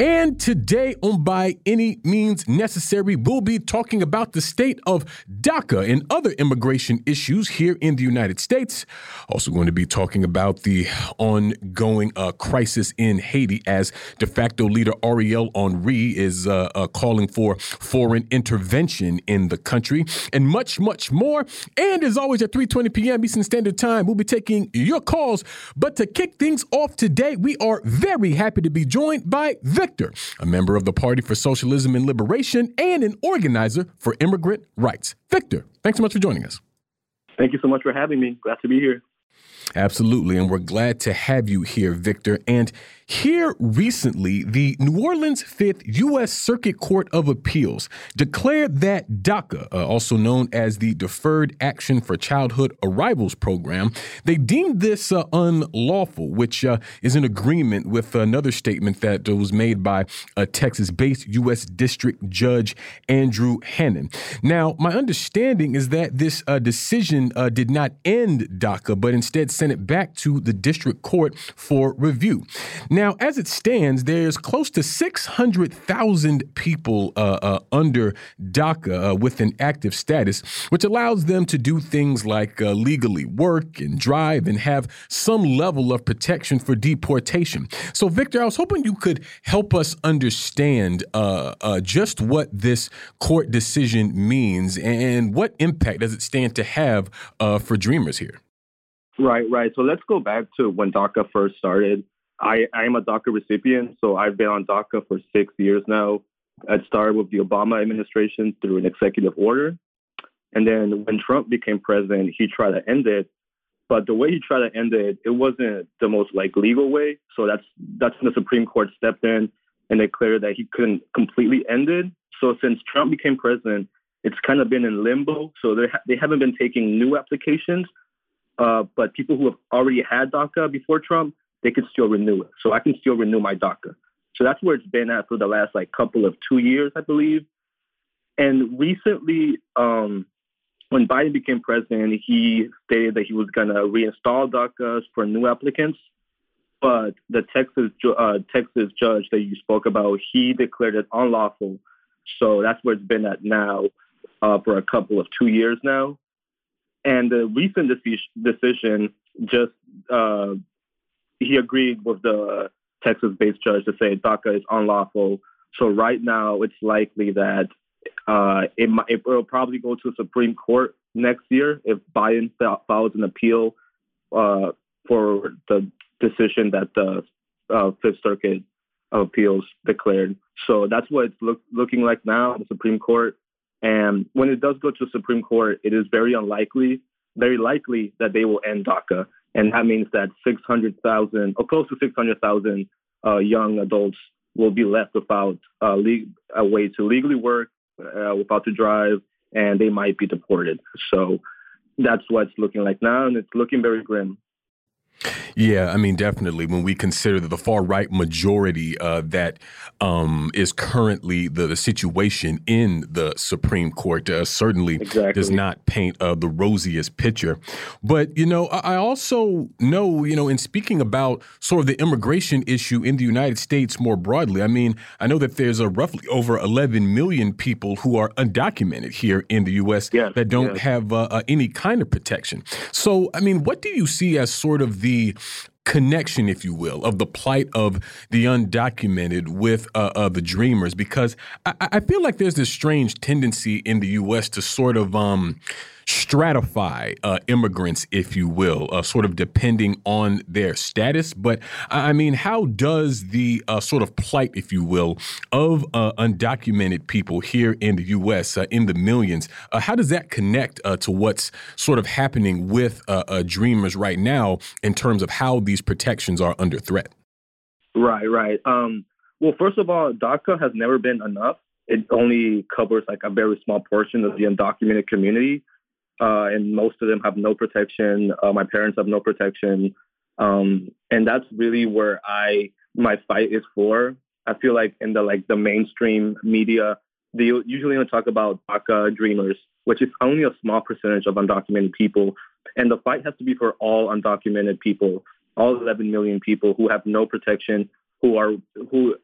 And today on By Any Means Necessary, we'll be talking about the state of DACA and other immigration issues here in the United States. Also, going to be talking about the ongoing uh, crisis in Haiti as de facto leader Ariel Henry is uh, uh, calling for foreign intervention in the country, and much, much more. And as always, at 3:20 p.m. Eastern Standard Time, we'll be taking your calls. But to kick things off today, we are very happy to be joined by the Victor, a member of the Party for Socialism and Liberation and an organizer for immigrant rights. Victor, thanks so much for joining us. Thank you so much for having me. Glad to be here. Absolutely. And we're glad to have you here, Victor. And here recently, the New Orleans Fifth U.S. Circuit Court of Appeals declared that DACA, uh, also known as the Deferred Action for Childhood Arrivals Program, they deemed this uh, unlawful, which uh, is in agreement with another statement that was made by a Texas based U.S. District Judge Andrew Hanen. Now, my understanding is that this uh, decision uh, did not end DACA, but instead sent it back to the district court for review. Now, as it stands, there's close to 600,000 people uh, uh, under DACA uh, with an active status, which allows them to do things like uh, legally work and drive and have some level of protection for deportation. So, Victor, I was hoping you could help us understand uh, uh, just what this court decision means and what impact does it stand to have for Dreamers here. Right, right. So let's go back to when DACA first started. I, I am a DACA recipient, so I've been on DACA for six years now. It started with the Obama administration through an executive order. And then when Trump became president, he tried to end it. But the way he tried to end it, it wasn't the most like legal way. So that's that's when the Supreme Court stepped in and declared that he couldn't completely end it. So since Trump became president, it's kind of been in limbo. So they ha- they haven't been taking new applications, uh, but people who have already had DACA before Trump, they can still renew it. So I can still renew my DACA. So that's where it's been at for the last like couple of two years, I believe. And recently, um, when Biden became president, he stated that he was going to reinstall DACA for new applicants. But the Texas uh, Texas judge that you spoke about, he declared it unlawful. So that's where it's been at now uh, for a couple of two years now. And the recent decision just uh, he agreed with the Texas-based judge to say DACA is unlawful. So right now, it's likely that uh, it, it will probably go to the Supreme Court next year if Biden files an appeal uh, for the decision that the uh, Fifth Circuit Appeals declared. So that's what it's look, looking like now, the Supreme Court. And when it does go to the Supreme Court, it is very unlikely, very likely that they will end DACA. And that means that 600,000 or close to 600,000 uh, young adults will be left without uh, le- a way to legally work, uh, without to drive, and they might be deported. So that's what it's looking like now, and it's looking very grim. Yeah, I mean, definitely. When we consider that the far right majority uh, that um, is currently the, the, situation in the Supreme Court uh, certainly exactly. does not paint uh, the rosiest picture. But, you know, I also know, you know, in speaking about sort of the immigration issue in the United States more broadly, I mean, I know that there's a roughly over 11 million people who are undocumented here in the U.S. Yes, that don't yes. have uh, uh, any kind of protection. So, I mean, what do you see as sort of the connection, if you will, of the plight of the undocumented with uh, uh, the dreamers, because I, I, feel like there's this strange tendency in the U.S. to sort of um, stratify uh, immigrants, if you will, uh, sort of depending on their status. But I mean, how does the uh, sort of plight, if you will, of uh, undocumented people here in the U.S. Uh, in the millions, uh, how does that connect to what's sort of happening with Dreamers right now in terms of how these protections are under threat? Right, right. Um, well, first of all, DACA has never been enough. It only covers like a very small portion of the undocumented community uh, and most of them have no protection. Uh, my parents have no protection. Um, and that's really where I my fight is for. I feel like in the like the mainstream media, they usually only talk about DACA dreamers, which is only a small percentage of undocumented people. And the fight has to be for all undocumented people, all 11 million people who have no protection, who are who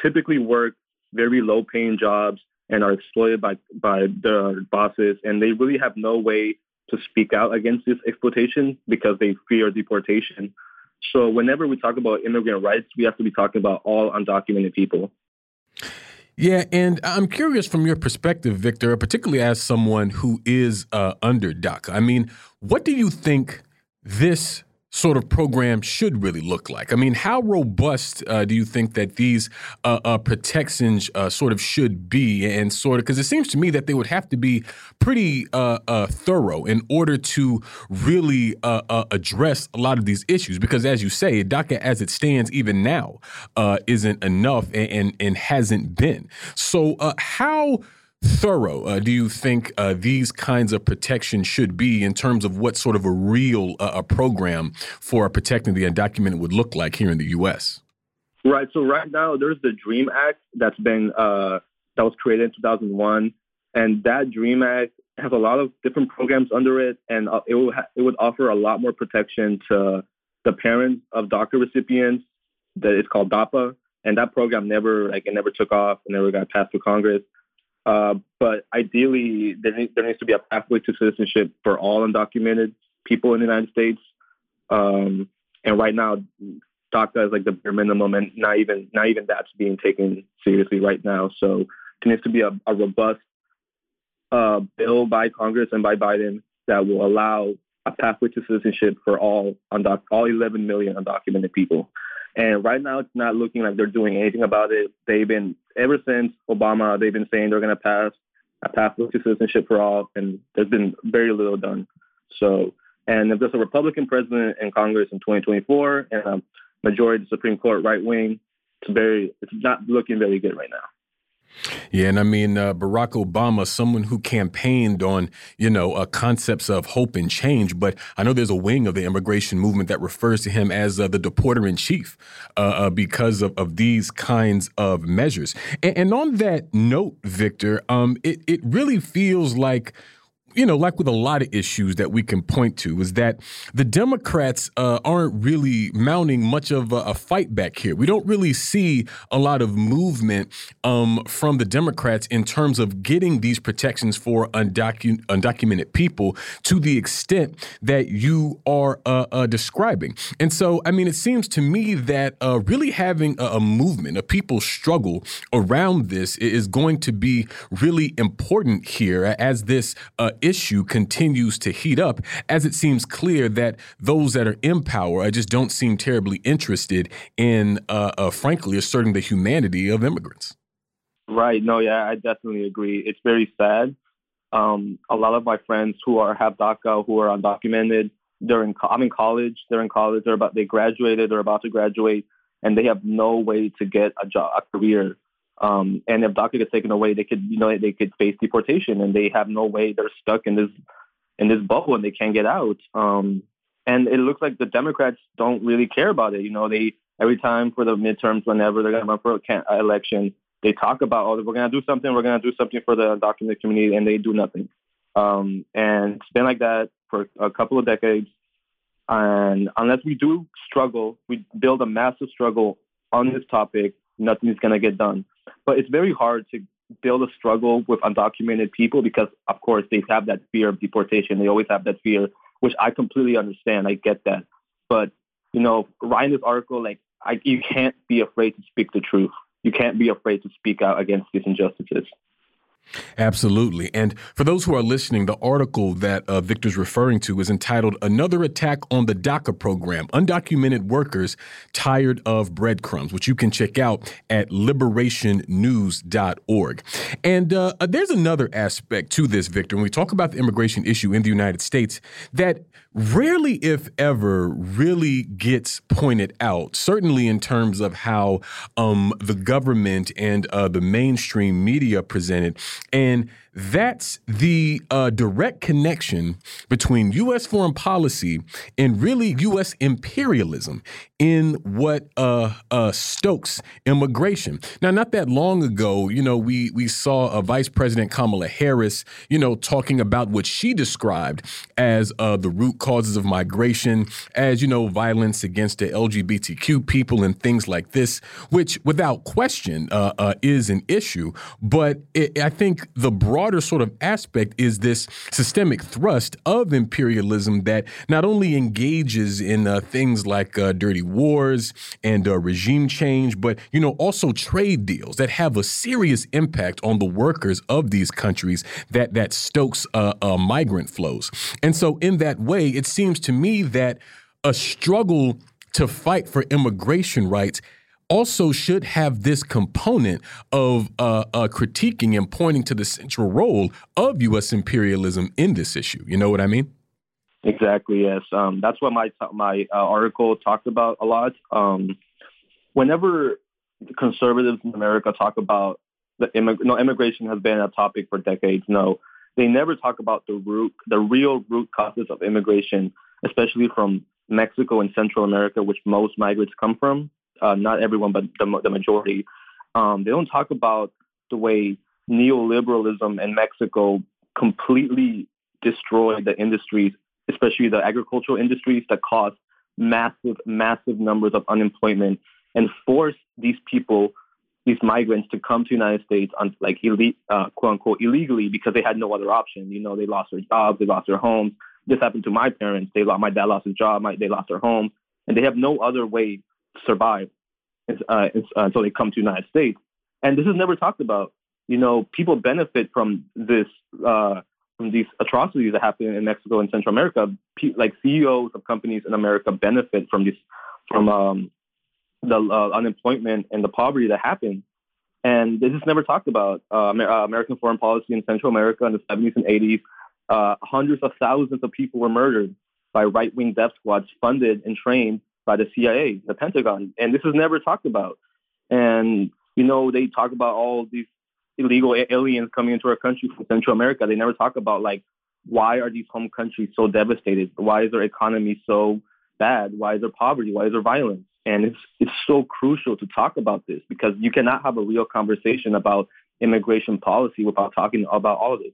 typically work very low paying jobs and are exploited by by their bosses, and they really have no way to speak out against this exploitation because they fear deportation. So whenever we talk about immigrant rights, we have to be talking about all undocumented people. Yeah, and I'm curious from your perspective, Victor, particularly as someone who is uh, under DACA. I mean, what do you think this sort of program should really look like? I mean, how robust uh, do you think that these uh, uh, protections uh, sort of should be, and sort of because it seems to me that they would have to be pretty uh, uh, thorough in order to really address a lot of these issues. Because as you say, DACA as it stands even now isn't enough and, and, and hasn't been. So how thorough uh, do you think uh, these kinds of protection should be in terms of what sort of a real uh, a program for protecting the undocumented would look like here in the U.S.? Right. So right now there's the Dream Act that's been uh, that was created in 2001, and that Dream Act has a lot of different programs under it, and uh, it ha- it would offer a lot more protection to the parents of DACA recipients. That is called DAPA, and that program never like it never took off, and never got passed through Congress. Uh, but ideally, there, need, there needs to be a pathway to citizenship for all undocumented people in the United States. Um, and right now, DACA is like the bare minimum, and not even not even that's being taken seriously right now. So there needs to be a, a robust uh, bill by Congress and by Biden that will allow a pathway to citizenship for all undoc- all 11 million undocumented people. And right now, it's not looking like they're doing anything about it. They've been, ever since Obama, they've been saying they're going to pass a pathway to citizenship for all, and there's been very little done. So, and if there's a Republican president in Congress in 2024 and a majority of the Supreme Court right wing, it's very, it's not looking very good right now. Yeah, and I mean uh, Barack Obama, someone who campaigned on you know uh, concepts of hope and change, but I know there's a wing of the immigration movement that refers to him as uh, the deporter in chief uh, uh, because of, of these kinds of measures. And, and on that note, Victor, um, it it really feels like you know, like with a lot of issues that we can point to, is that the Democrats uh, aren't really mounting much of a, a, fight back here. We don't really see a lot of movement um, from the Democrats in terms of getting these protections for undocu undocumented people to the extent that you are uh, uh, describing. And so, I mean, it seems to me that uh, really having a, a movement, a people struggle around this is going to be really important here as this uh, issue continues to heat up, as it seems clear that those that are in power just don't seem terribly interested in, uh, uh, frankly, asserting the humanity of immigrants. Right. No, yeah, I definitely agree. It's very sad. Um, a lot of my friends who are have DACA, who are undocumented, they're in. I'm in college. They're in college. They're about. They graduated. They're about to graduate, and they have no way to get a job, a career um, and if DACA gets taken away, they could, you know, they could face deportation, and they have no way. They're stuck in this in this bubble, and they can't get out. Um, and it looks like the Democrats don't really care about it. You know, they every time for the midterms, whenever they're going to run for election, they talk about, oh, we're going to do something, we're going to do something for the undocumented community, and they do nothing. Um, and it's been like that for a couple of decades. And unless we do struggle, we build a massive struggle on this topic, nothing's going to get done. But it's very hard to build a struggle with undocumented people because, of course, they have that fear of deportation. They always have that fear, which I completely understand. I get that. But, you know, writing this article, like, I, you can't be afraid to speak the truth. You can't be afraid to speak out against these injustices. Absolutely. And for those who are listening, the article that uh, Victor's referring to is entitled Another Attack on the DACA Program Undocumented Workers Tired of Breadcrumbs, which you can check out at liberationnews.org. And uh, there's another aspect to this, Victor. When we talk about the immigration issue in the United States, that rarely, if ever, really gets pointed out. Certainly, in terms of how um, the government and uh, the mainstream media presented, and that's the uh, direct connection between U.S. foreign policy and really U.S. imperialism in what uh, uh, stokes immigration. Now, not that long ago, you know, we we saw a Vice President Kamala Harris, you know, talking about what she described as uh, the root causes of migration, as you know, violence against the LGBTQ people and things like this, which, without question, uh, uh, is an issue. But it, I think the broad broader sort of aspect is this systemic thrust of imperialism that not only engages in uh, things like uh, dirty wars and uh, regime change, but you know also trade deals that have a serious impact on the workers of these countries that that stokes uh, uh, migrant flows. And so, in that way, it seems to me that a struggle to fight for immigration rights also should have this component of uh, uh, critiquing and pointing to the central role of U.S. imperialism in this issue. You know what I mean? Exactly. Yes. Um, that's what my my uh, article talked about a lot. Um, whenever conservatives in America talk about the immig- no immigration has been a topic for decades. No, they never talk about the root, the real root causes of immigration, especially from Mexico and Central America, which most migrants come from uh, not everyone, but the, the majority, um, they don't talk about the way neoliberalism in Mexico completely destroyed the industries, especially the agricultural industries that caused massive, massive numbers of unemployment and forced these people, these migrants, to come to the United States on like uh, quote unquote illegally because they had no other option. You know, they lost their jobs, they lost their homes. This happened to my parents. They lost, my dad lost his job, my, they lost their home, and they have no other way survive uh, until they come to the United States. And this is never talked about. You know, people benefit from this, uh, from these atrocities that happen in Mexico and Central America. P- like CEOs of companies in America benefit from this, from um, the uh, unemployment and the poverty that happens. And this is never talked about. Uh, uh American foreign policy in Central America in the 70s and 80s, uh, hundreds of thousands of people were murdered by right-wing death squads funded and trained by the CIA, the Pentagon, and this is never talked about. And you know, they talk about all these illegal aliens coming into our country from Central America. They never talk about like why are these home countries so devastated? Why is their economy so bad? Why is there poverty? Why is there violence? And it's it's so crucial to talk about this because you cannot have a real conversation about immigration policy without talking about all of this.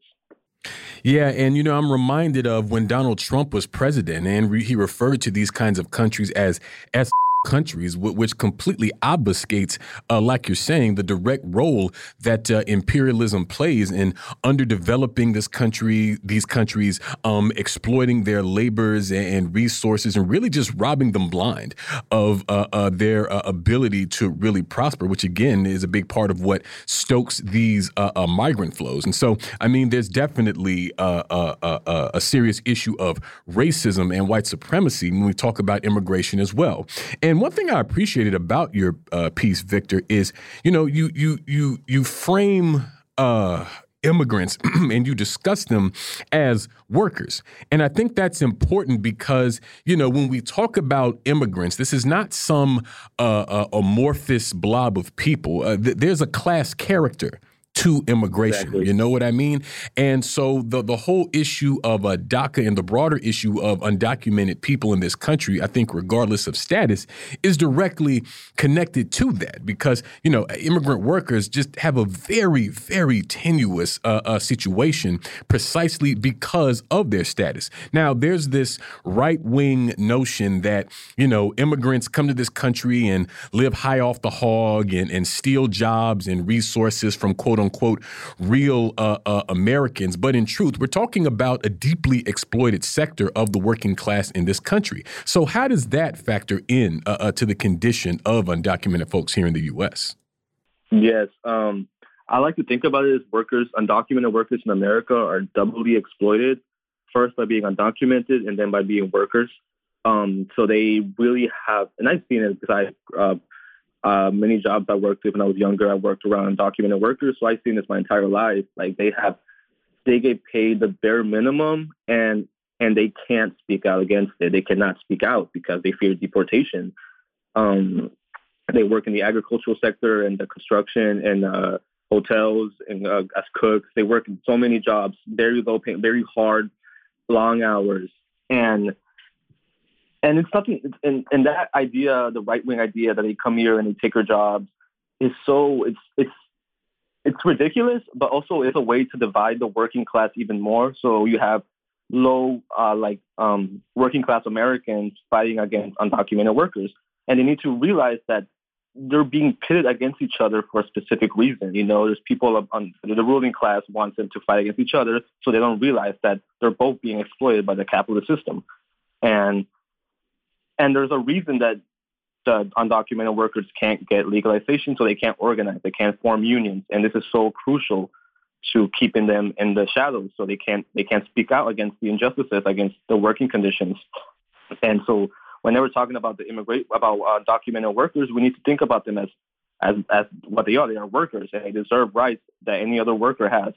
Yeah, and you know, I'm reminded of when Donald Trump was president, and re he referred to these kinds of countries as as countries, which completely obfuscates, uh, like you're saying, the direct role that uh, imperialism plays in underdeveloping this country, these countries, um, exploiting their labors and resources, and really just robbing them blind of uh, uh their uh, ability to really prosper, which again is a big part of what stokes these uh, migrant flows. And so, I mean, there's definitely a, serious issue of racism and white supremacy when we talk about immigration as well. And and one thing I appreciated about your uh, piece, Victor, is you know you you you you frame. Uh, immigrants and you discuss them as workers. And I think that's important because, you know, when we talk about immigrants, this is not some uh, uh, amorphous blob of people. Uh, th- there's a class character to immigration. Exactly. You know what I mean? And so the the whole issue of a uh, DACA and the broader issue of undocumented people in this country, I think, regardless of status, is directly connected to that because you know immigrant workers just have a very very tenuous uh, uh, situation precisely because of their status. Now there's this right wing notion that you know immigrants come to this country and live high off the hog and, and steal jobs and resources from quote unquote unquote real uh, uh, Americans. But in truth, we're talking about a deeply exploited sector of the working class in this country. So, how does that factor in uh, uh to the condition of undocumented folks here in the U.S.? Yes. Um, I like to think about it as workers, undocumented workers in America are doubly exploited, first by being undocumented and then by being workers. Um, so they really have, and I've seen it because I uh, uh, many jobs I worked with when I was younger, I worked around undocumented workers. So I've seen this my entire life. Like they have, they get paid the bare minimum and and they can't speak out against it. They cannot speak out because they fear deportation. Um, they work in the agricultural sector and the construction and uh, hotels and uh, as cooks. They work in so many jobs, very low pay, very hard, long hours, and and it's something. And, and that idea, the right wing idea that they come here and they take our jobs, is so it's it's it's ridiculous, but also it's a way to divide the working class even more. So you have low, uh, like um, working class Americans fighting against undocumented workers, and they need to realize that they're being pitted against each other for a specific reason. You know, there's people on the ruling class wants them to fight against each other, so they don't realize that they're both being exploited by the capitalist system, and and there's a reason that the undocumented workers can't get legalization, so they can't organize, they can't form unions, and this is so crucial to keeping them in the shadows, so they can't they can't speak out against the injustices, against the working conditions, and so when we're talking about the immigrant about uh, documented workers, we need to think about them as as as what they are. They are workers, and they deserve rights that any other worker has.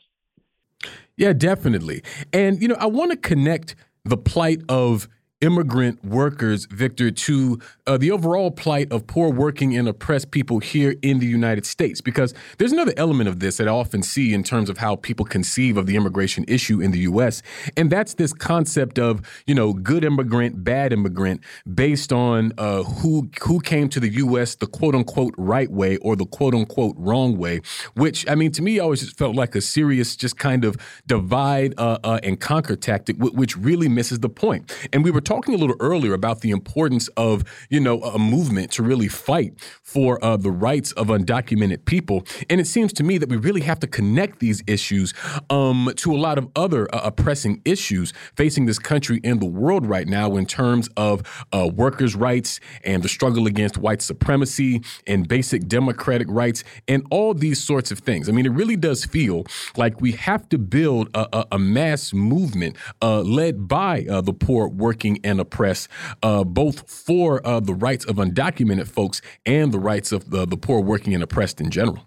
Yeah, definitely. And you know, I want to connect the plight of immigrant workers, Victor, to uh, the overall plight of poor working and oppressed people here in the United States. Because there's another element of this that I often see in terms of how people conceive of the immigration issue in the U.S., and that's this concept of you know good immigrant, bad immigrant, based on uh, who who came to the U.S. the quote unquote right way or the quote unquote wrong way. Which I mean, to me, always just felt like a serious, just kind of divide uh, uh and conquer tactic, which really misses the point. And we were talking a little earlier about the importance of, you know, a movement to really fight for uh, the rights of undocumented people. And it seems to me that we really have to connect these issues um, to a lot of other uh, pressing issues facing this country and the world right now in terms of uh, workers' rights and the struggle against white supremacy and basic democratic rights and all these sorts of things. I mean, it really does feel like we have to build a, a, a mass movement uh, led by uh, the poor, working, and oppressed uh, both for uh, the rights of undocumented folks and the rights of the, the poor, working, and oppressed in general.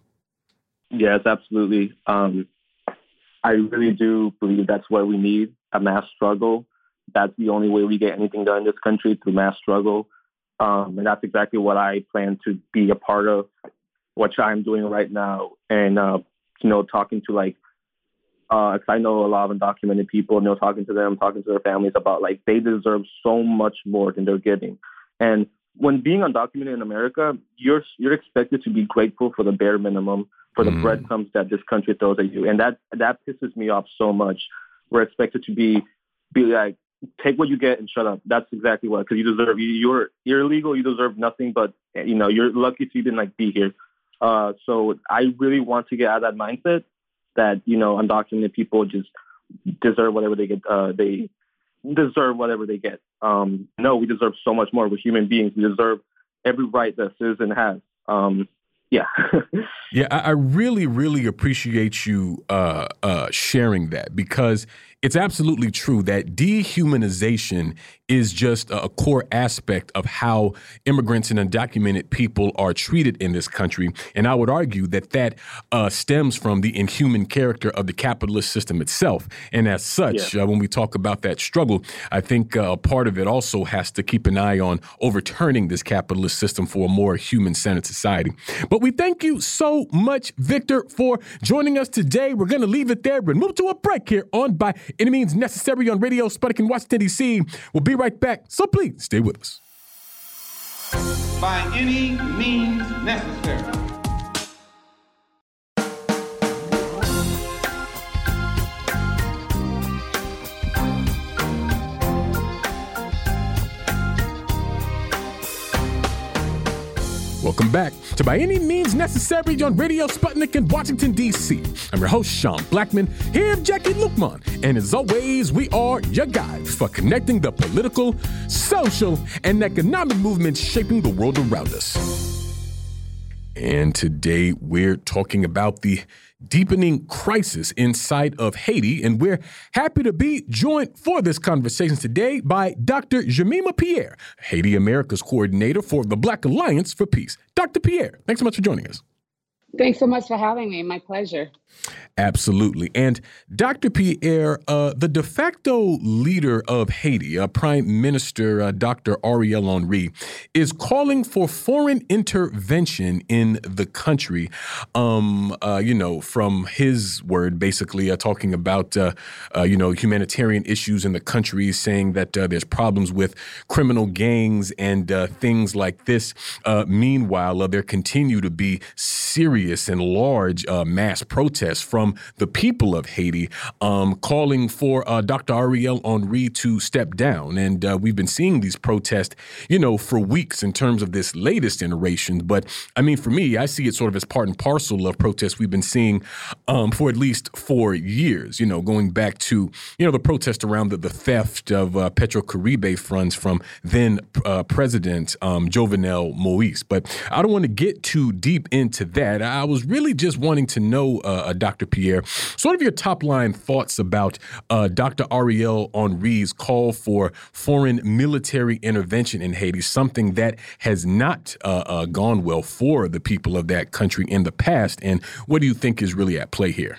Yes, absolutely. Um, I really do believe that's what we need a mass struggle. That's the only way we get anything done in this country through mass struggle. Um, and that's exactly what I plan to be a part of, which I'm doing right now. And, uh, you know, talking to like uh, cause I know a lot of undocumented people, you know, talking to them, talking to their families about like they deserve so much more than they're getting. And when being undocumented in America, you're you're expected to be grateful for the bare minimum, for the mm. breadcrumbs that this country throws at you, and that that pisses me off so much. We're expected to be be like take what you get and shut up. That's exactly what because you deserve you, you're you're illegal. You deserve nothing but you know you're lucky to even like be here. Uh, so I really want to get out of that mindset that you know undocumented people just deserve whatever they get. Uh, they deserve whatever they get. Um, no, we deserve so much more. We're human beings. We deserve every right that a citizen has. Um, yeah. yeah, I, I, really, really appreciate you uh, uh, sharing that because it's absolutely true that dehumanization is just a core aspect of how immigrants and undocumented people are treated in this country. And I would argue that that uh, stems from the inhuman character of the capitalist system itself. And as such, yeah. uh, when we talk about that struggle, I think uh, part of it also has to keep an eye on overturning this capitalist system for a more human centered society. But we thank you so much, Victor, for joining us today. We're going to leave it there and move to a break here on By any means necessary on Radio Sputnik in Washington, D.C. We'll be right back, so please stay with us. By any means necessary. Welcome back to By Any Means Necessary on Radio Sputnik in Washington, D.C. I'm your host, Sean Blackmon, here with Jacquie Luqman. And as always, we are your guides for connecting the political, social, and economic movements shaping the world around us. And today we're talking about the deepening crisis inside of Haiti. And we're happy to be joined for this conversation today by Dr. Jemima Pierre, Haiti America's coordinator for the Black Alliance for Peace. Dr. Pierre, thanks so much for joining us. Thanks so much for having me. My pleasure. Absolutely. And Dr. Pierre, uh, the de facto leader of Haiti, uh, Prime Minister uh, Dr. Ariel Henry, is calling for foreign intervention in the country. Um, uh, you know, from his word, basically uh, talking about, uh, you know, humanitarian issues in the country, saying that there's problems with criminal gangs and things like this. meanwhile, there continue to be serious and large mass protests from the people of Haiti um, calling for uh, Dr. Ariel Henry to step down. And uh, we've been seeing these protests, you know, for weeks in terms of this latest iteration. But I mean, for me, I see it sort of as part and parcel of protests we've been seeing um, for at least four years, you know, going back to, you know, the protest around the, the theft of uh, Petrocaribe funds from then uh, President um, Jovenel Moise. But I don't want to get too deep into that. Was really just wanting to know, uh, Dr. Pierre. Sort of your top line thoughts about uh, Dr. Ariel Henry's call for foreign military intervention in Haiti, something that has not uh, uh, gone well for the people of that country in the past. And what do you think is really at play here?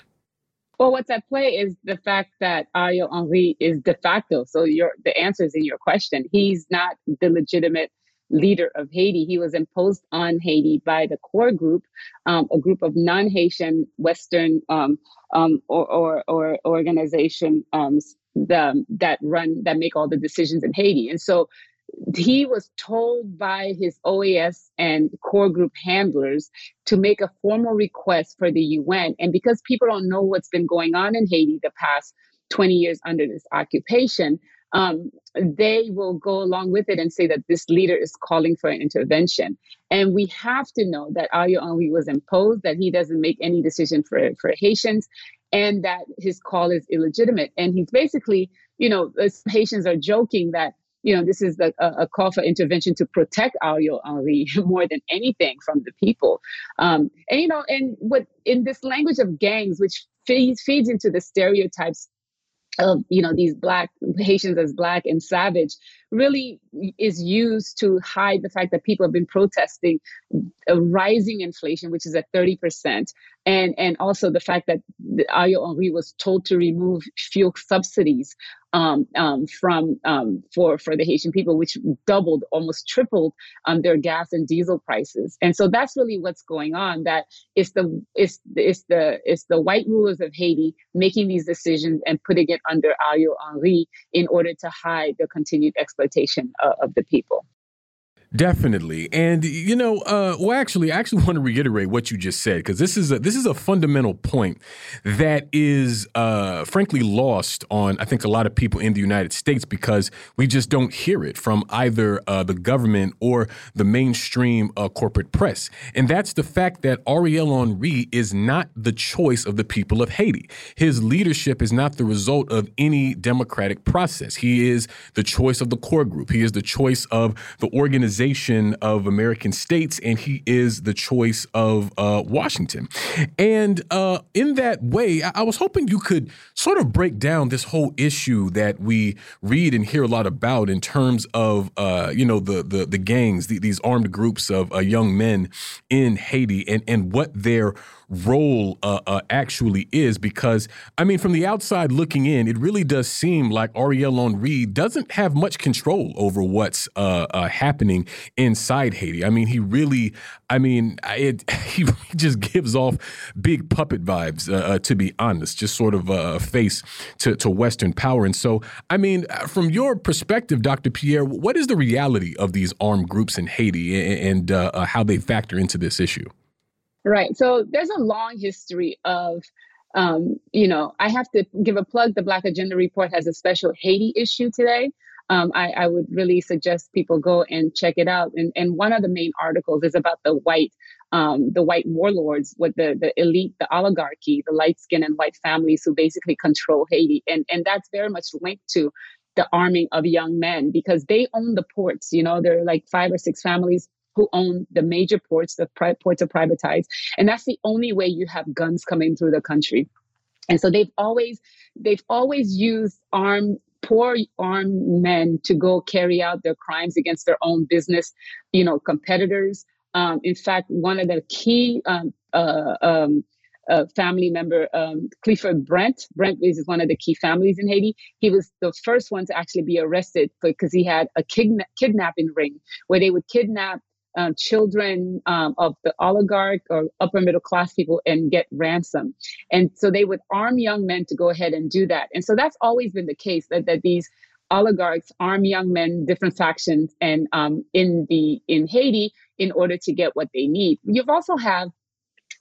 Well, what's at play is the fact that Ariel Henry is de facto. So your the answer is in your question. He's not the legitimate leader of Haiti. He was imposed on Haiti by the core group, um, a group of non-Haitian Western um, um, or, or, or, organization um, the, that run that make all the decisions in Haiti. And so he was told by his OAS and core group handlers to make a formal request for the UN. And because people don't know what's been going on in Haiti the past 20 years under this occupation, um, they will go along with it and say that this leader is calling for an intervention. And we have to know that Ariel Henry was imposed, that he doesn't make any decision for, for Haitians, and that his call is illegitimate. And he's basically, you know, Haitians are joking that you know, this is the, a, a, call for intervention to protect Ariel Henry more than anything from the people. Um, and, you know, and what in this language of gangs, which feeds, feeds into the stereotypes of you know these black haitians as black and savage really is used to hide the fact that people have been protesting a rising inflation which is at 30% and and also the fact that Ariel Henry was told to remove fuel subsidies um, um, from um, for for the Haitian people, which doubled, almost tripled um, their gas and diesel prices. And so that's really what's going on. That it's the it's it's the it's the white rulers of Haiti making these decisions and putting it under Ariel Henry in order to hide the continued exploitation of, of the people. Definitely, and you know, uh, well, actually, I actually want to reiterate what you just said because this is a, this is a fundamental point that is, uh, frankly, lost on I think a lot of people in the United States because we just don't hear it from either uh, the government or the mainstream uh, corporate press, and that's the fact that Ariel Henry is not the choice of the people of Haiti. His leadership is not the result of any democratic process. He is the choice of the core group. He is the choice of the organization of American states, and he is the choice of uh, Washington. And uh, in that way, I-, I was hoping you could sort of break down this whole issue that we read and hear a lot about in terms of, uh, you know, the the, the gangs, the, these armed groups of uh, young men in Haiti, and and what their role uh, uh, actually is. Because, I mean, from the outside looking in, it really does seem like Ariel Henry doesn't have much control over what's uh, uh happening inside Haiti. I mean, he really, I mean, it, he just gives off big puppet vibes, uh, uh, to be honest, just sort of a face to, to Western power. And so, I mean, from your perspective, Dr. Pierre, what is the reality of these armed groups in Haiti and, and how they factor into this issue? Right. So there's a long history of, um, you know, I have to give a plug. The Black Agenda Report has a special Haiti issue today. Um, I, I, would really suggest people go and check it out. And, and one of the main articles is about the white, um, the white warlords, with the the elite, the oligarchy, the light skin and white families who basically control Haiti, and and that's very much linked to the arming of young men because they own the ports. You know, there are like five or six families who own the major ports, the pri- ports are privatized. And that's the only way you have guns coming through the country. And so they've always they've always used armed poor armed men to go carry out their crimes against their own business, you know, competitors. Um, in fact, one of the key um, uh, um, uh, family member, um, Clifford Brandt. Brandt is one of the key families in Haiti. He was the first one to actually be arrested because he had a kidna- kidnapping ring where they would kidnap um, children um, of the oligarch or upper middle class people and get ransom. And so they would arm young men to go ahead and do that. And so that's always been the case that, that these oligarchs arm young men, different factions, and um, in the in Haiti in order to get what they need. You've also have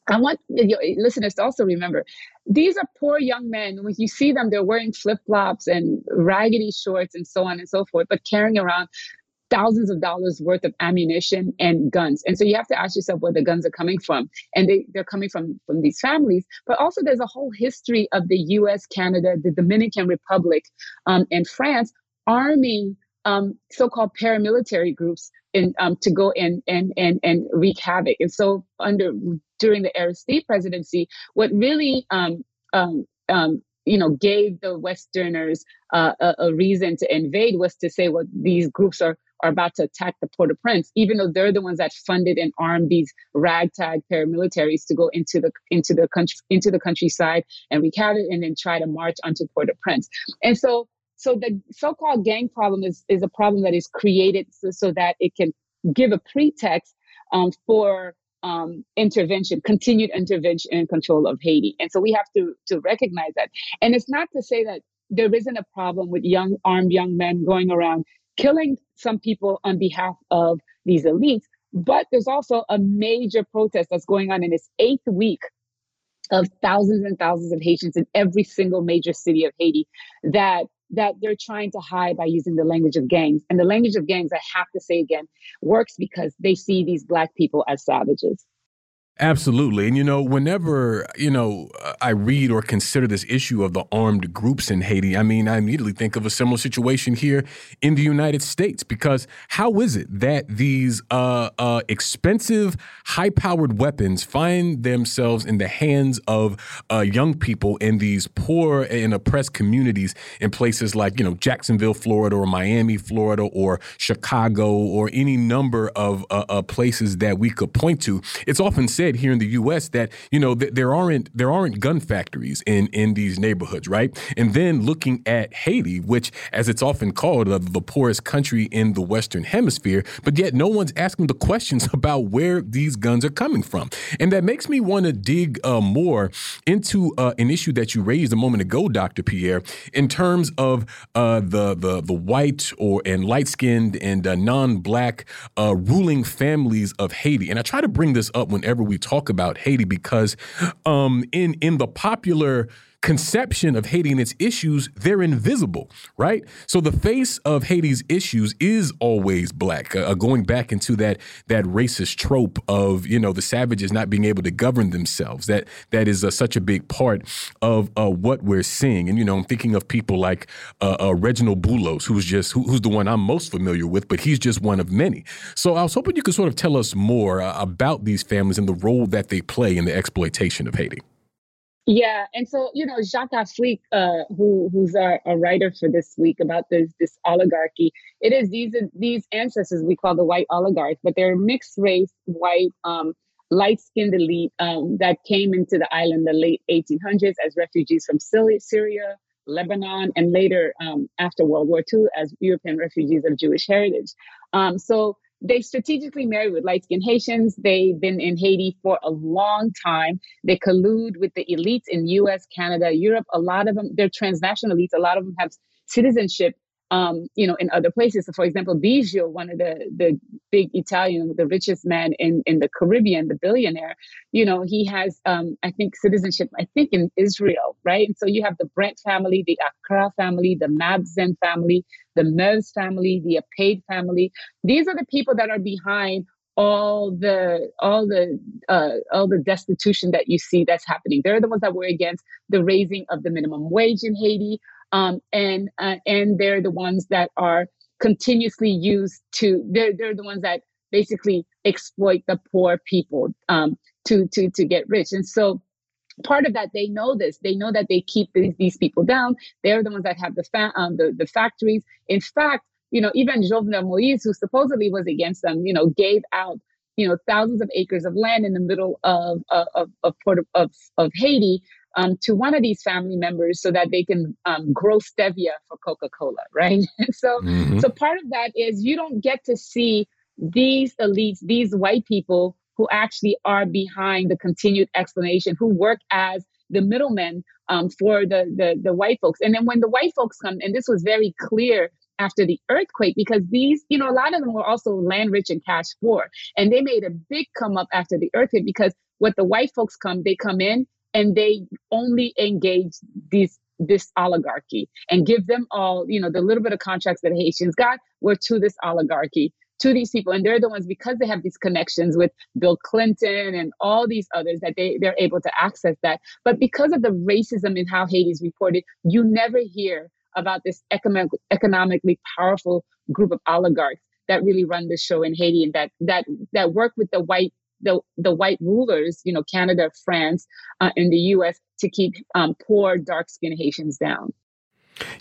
I want your listeners to also remember these are poor young men. When you see them, they're wearing flip flops and raggedy shorts and so on and so forth, but carrying around thousands of dollars worth of ammunition and guns. And so you have to ask yourself where the guns are coming from. And they, they're coming from, from these families. But also there's a whole history of the US, Canada, the Dominican Republic, um, and France arming um, so-called paramilitary groups in, um, to go and, and, and, and wreak havoc. And so under during the Aristide presidency, what really um, um, um, you know gave the Westerners uh, a, a, reason to invade was to say, well, these groups are are about to attack the Port-au-Prince, even though they're the ones that funded and armed these ragtag paramilitaries to go into the into the country into the countryside and havoc and then try to march onto Port-au-Prince. And so so the so-called gang problem is is a problem that is created so, so that it can give a pretext um, for um, intervention, continued intervention and control of Haiti. And so we have to to recognize that. And it's not to say that there isn't a problem with young armed young men going around killing some people on behalf of these elites. But there's also a major protest that's going on in its eighth week of thousands and thousands of Haitians in every single major city of Haiti that that they're trying to hide by using the language of gangs. And the language of gangs, I have to say again, works because they see these black people as savages. Absolutely. And, you know, whenever, you know, I read or consider this issue of the armed groups in Haiti, I mean, I immediately think of a similar situation here in the United States because how is it that these uh, uh, expensive, high powered weapons find themselves in the hands of uh, young people in these poor and oppressed communities in places like, you know, Jacksonville, Florida, or Miami, Florida, or Chicago, or any number of uh, uh, places that we could point to? It's often said said here in the U.S. that you know th- there aren't there aren't gun factories in in these neighborhoods, right? And then looking at Haiti, which, as it's often called, uh, the poorest country in the Western Hemisphere, but yet no one's asking the questions about where these guns are coming from, and that makes me want to dig uh, more into uh, an issue that you raised a moment ago, Dr. Pierre, in terms of uh, the the the white or and light skinned and uh, non black uh, ruling families of Haiti, and I try to bring this up whenever we we talk about Haiti because um, in in the popular conception of Haiti and its issues, they're invisible, right? So the face of Haiti's issues is always black. Uh, going back into that that racist trope of you know the savages not being able to govern themselves. That that is uh, such a big part of uh, what we're seeing. And you know, I'm thinking of people like uh, uh, Reginald Boulos, who's just who, who's the one I'm most familiar with, but he's just one of many. So I was hoping you could sort of tell us more uh, about these families and the role that they play in the exploitation of Haiti. Yeah, and so you know Jacques Affleck, uh, who who's a, a, writer for this week about this this oligarchy. It is these these ancestors we call the white oligarchs, but they're mixed race white, um, light skinned elite um, that came into the island the late 1800s as refugees from Syria, Lebanon, and later um, after World War II as European refugees of Jewish heritage. Um, so they strategically marry with light skinned Haitians. They've been in Haiti for a long time. They collude with the elites in US, Canada, Europe. A lot of them, they're transnational elites. A lot of them have citizenship um, you know, in other places. So, for example, Bigio, one of the the big Italian, the richest man in in the Caribbean, the billionaire, you know, he has, um, I think, citizenship. I think in Israel, right? And so you have the Brandt family, the Acra family, the Madsen family, the Mevs family, the Apaid family. These are the people that are behind all the all the uh, all the destitution that you see that's happening. They're the ones that were against the raising of the minimum wage in Haiti um, and uh, and they're the ones that are continuously used to they're they're the ones that basically exploit the poor people um, to to to get rich. And so part of that they know this. They know that they keep these, these people down. They're the ones that have the fa- um, the, the factories. In fact you know even jovenel moise who supposedly was against them you know gave out you know thousands of acres of land in the middle of of of of, of, of Haiti um, to one of these family members so that they can um, grow stevia for Coca-Cola, right? so mm-hmm. so part of that is you don't get to see these elites, these white people who actually are behind the continued explanation, who work as the middlemen um, for the, the the white folks. And then when the white folks come, and this was very clear after the earthquake because these, you know, a lot of them were also land rich and cash poor. And they made a big come up after the earthquake because what the white folks come, they come in and they only engage these this oligarchy and give them all, you know, the little bit of contracts that Haitians got were to this oligarchy to these people. And they're the ones because they have these connections with bill clinton and all these others that they, they're able to access that. But because of the racism in how haiti's reported you never hear about this economic, economically powerful group of oligarchs that really run the show in haiti and that that that work with the white the, the white rulers, you know, Canada, France, uh, and the U.S. to keep um, poor, dark-skinned Haitians down.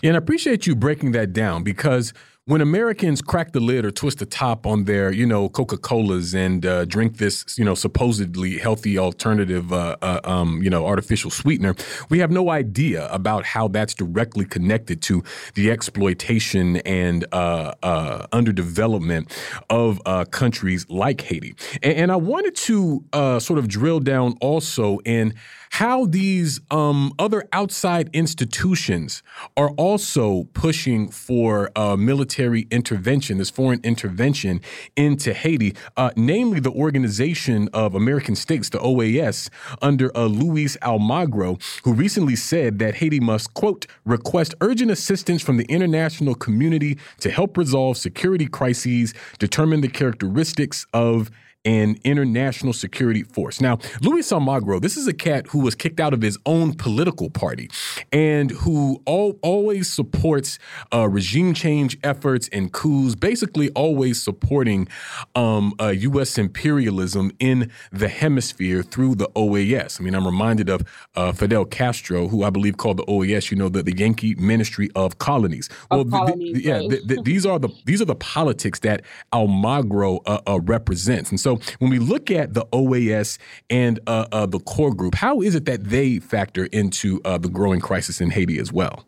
Yeah, and I appreciate you breaking that down because when Americans crack the lid or twist the top on their, you know, Coca Colas and uh, drink this, you know, supposedly healthy alternative, uh, uh, um, you know, artificial sweetener, we have no idea about how that's directly connected to the exploitation and uh, uh, underdevelopment of uh, countries like Haiti. And, and I wanted to sort of drill down also in how these um, other outside institutions are also pushing for uh, military intervention, this foreign intervention into Haiti, uh, namely the Organization of American States, the OAS, under uh, Luis Almagro, who recently said that Haiti must, quote, request urgent assistance from the international community to help resolve security crises, determine the characteristics of and international security force. Now, Luis Almagro, this is a cat who was kicked out of his own political party and who all, always supports uh, regime change efforts and coups, basically always supporting um, uh, U.S. imperialism in the hemisphere through the OAS. I mean, I'm reminded of uh, Fidel Castro, who I believe called the OAS, you know, the, the Yankee Ministry of Colonies. Well, colonies, the, yeah, the, these are the these are the politics that Almagro uh, uh, represents, and so when we look at the OAS and uh, uh, the core group, how is it that they factor into uh, the growing crisis in Haiti as well?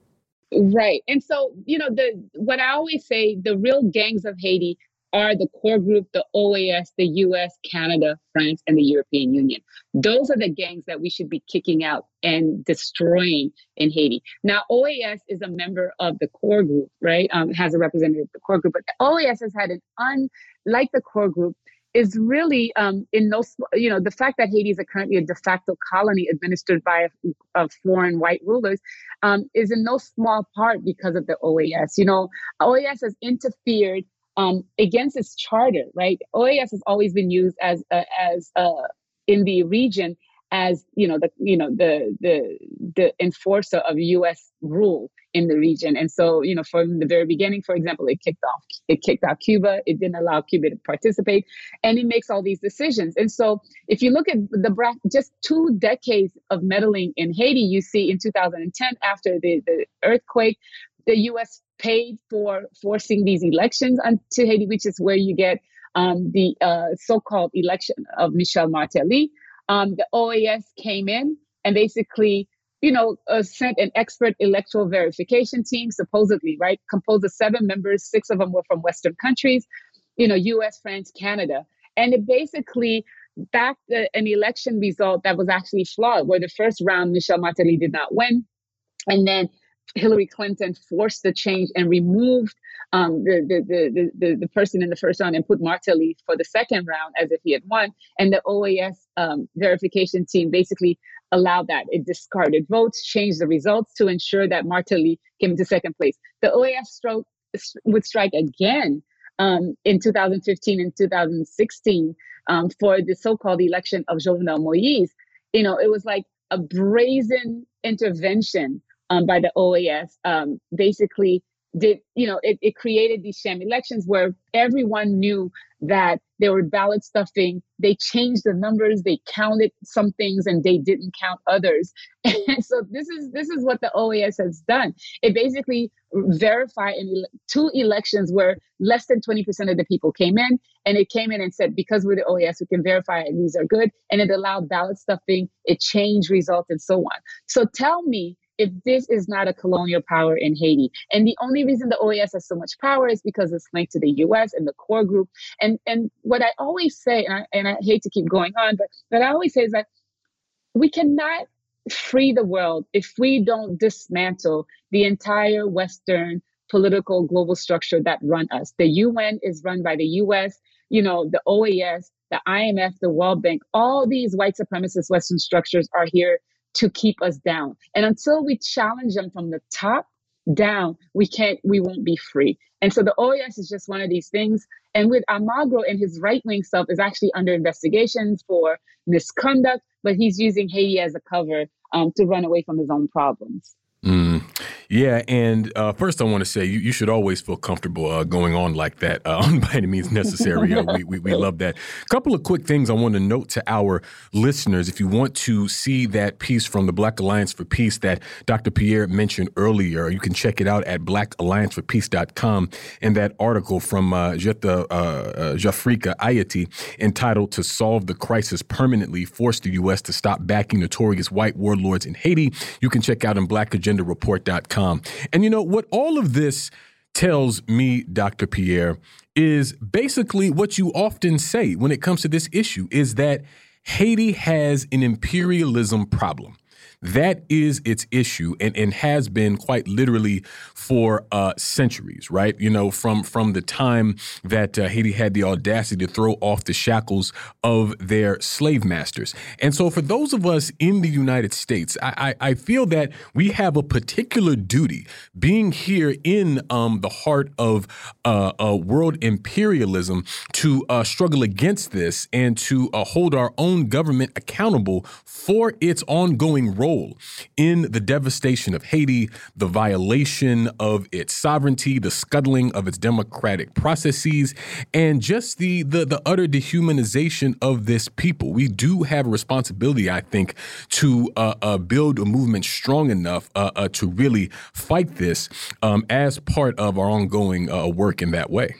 Right. And so, you know, the what I always say, the real gangs of Haiti are the core group, the OAS, the US, Canada, France, and the European Union. Those are the gangs that we should be kicking out and destroying in Haiti. Now, OAS is a member of the core group, right? Um, has a representative of the core group, but OAS has had an unlike the core group, is really um, in no, you know, the fact that Haiti is a currently a de facto colony administered by a, foreign white rulers um, is in no small part because of the OAS. You know, OAS has interfered um, against its charter, right? OAS has always been used as uh, as uh, in the region as you know the you know the the the enforcer of U.S. rule in the region. And so you know from the very beginning, for example, it kicked off it kicked out Cuba. It didn't allow Cuba to participate, and it makes all these decisions. And so if you look at the just two decades of meddling in Haiti, you see in 2010 after the the earthquake, the U.S. paid for forcing these elections to Haiti, which is where you get um, the uh, so-called election of Michel Martelly um, the OAS came in and basically, you know, uh, sent an expert electoral verification team, supposedly, right, composed of seven members. Six of them were from Western countries, you know, U.S., France, Canada, and it basically backed the, an election result that was actually flawed, where the first round Michel Martelly did not win, and then Hillary Clinton forced the change and removed um, the, the, the, the, person in the first round and put Martelly for the second round as if he had won. And the OAS um, verification team basically allowed that. It discarded votes, changed the results to ensure that Martelly came into second place. The OAS stroke, would strike again um, in 2015 and 2016 um, for the so-called election of Jovenel Moise. You know, it was like a brazen intervention um, by the OAS, um, basically did you know it, it created these sham elections where everyone knew that there were ballot stuffing. They changed the numbers, they counted some things and they didn't count others. And so this is this is what the OAS has done. It basically verified in two elections where less than 20% of the people came in and it came in and said because we're the OAS we can verify and these are good and it allowed ballot stuffing, it changed results and so on. So tell me if this is not a colonial power in Haiti. And the only reason the OAS has so much power is because it's linked to the US and the core group. And and what I always say, and I, and I hate to keep going on, but what I always say is that we cannot free the world if we don't dismantle the entire Western political global structure that run us. The UN is run by the US, you know, the OAS, the IMF, the World Bank, all these white supremacist Western structures are here to keep us down. And until we challenge them from the top down, we can't, we won't be free. And so the OAS is just one of these things. And with Almagro and his right wing self is actually under investigations for misconduct, but he's using Haiti as a cover um, to run away from his own problems. Mm. Yeah, and uh, first I want to say you, you should always feel comfortable uh, going on like that uh, by any means necessary. Uh, we, we, we love that. A couple of quick things I want to note to our listeners. If you want to see that piece from the Black Alliance for Peace that Dr. Pierre mentioned earlier, you can check it out at blackallianceforpeace.com and that article from uh, Jeta, uh, uh, Jafrikayiti entitled To Solve the Crisis Permanently, Force the U.S. to Stop Backing Notorious White Warlords in Haiti. You can check out in blackagendareport.com and you know what all of this tells me, Dr. Pierre, is basically what you often say when it comes to this issue is that Haiti has an imperialism problem. That is its issue and, and has been quite literally for uh, centuries, right? You know, from from the time that uh, Haiti had the audacity to throw off the shackles of their slave masters. And so for those of us in the United States, I, I, I feel that we have a particular duty being here in um, the heart of uh, world imperialism to uh, struggle against this and to uh, hold our own government accountable for its ongoing role role in the devastation of Haiti, the violation of its sovereignty, the scuttling of its democratic processes, and just the, the, the utter dehumanization of this people. We do have a responsibility, I think, to uh, uh, build a movement strong enough uh, uh to really fight this um, as part of our ongoing uh, work in that way.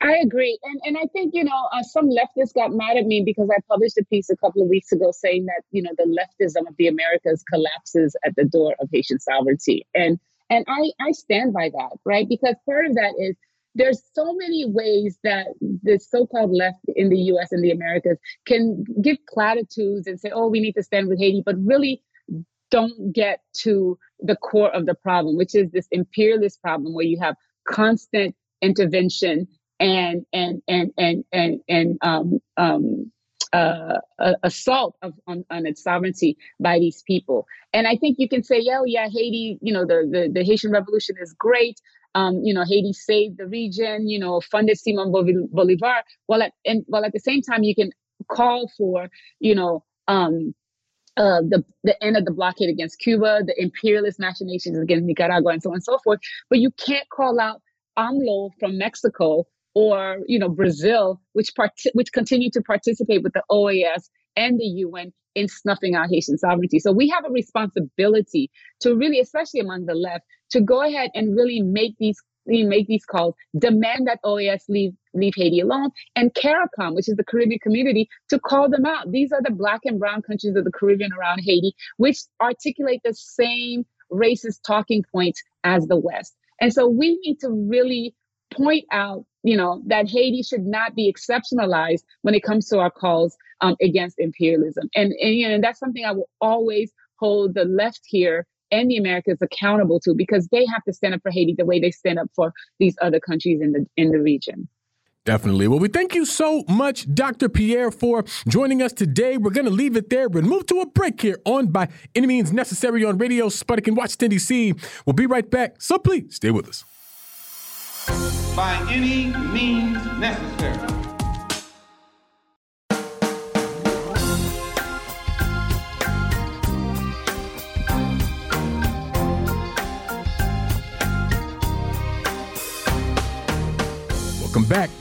I agree. And and I think, you know, uh, some leftists got mad at me because I published a piece a couple of weeks ago saying that, you know, the leftism of the Americas collapses at the door of Haitian sovereignty. And and I, I stand by that, right? Because part of that is there's so many ways that the so-called left in the US and the Americas can give platitudes and say, oh, we need to stand with Haiti, but really don't get to the core of the problem, which is this imperialist problem where you have constant intervention and and and and and and um, um, uh, assault of on, on, its sovereignty by these people. And I think you can say, yeah, yeah, Haiti, you know, the the, the Haitian Revolution is great. Um, you know, Haiti saved the region. You know, funded Simon Bolivar. While at and while at the same time, you can call for, you know. Um, uh, the the end of the blockade against Cuba, the imperialist machinations against Nicaragua, and so on and so forth. But you can't call out AMLO from Mexico or you know Brazil, which part- which continue to participate with the OAS and the UN in snuffing out Haitian sovereignty. So we have a responsibility to really, especially among the left, to go ahead and really make these make these calls, demand that OAS leave leave Haiti alone, and CARICOM, which is the Caribbean community, to call them out. These are the black and brown countries of the Caribbean around Haiti, which articulate the same racist talking points as the West. And so we need to really point out you know, that Haiti should not be exceptionalized when it comes to our calls um, against imperialism. And, and, and that's something I will always hold the left here and the Americans accountable to because they have to stand up for Haiti the way they stand up for these other countries in the in the region. Definitely. Well, we thank you so much, Dr. Pierre, for joining us today. We're going to leave it there and move to a break here on By Any Means Necessary on Radio Sputnik in Washington, D.C. We'll be right back, so please stay with us by any means necessary. Welcome back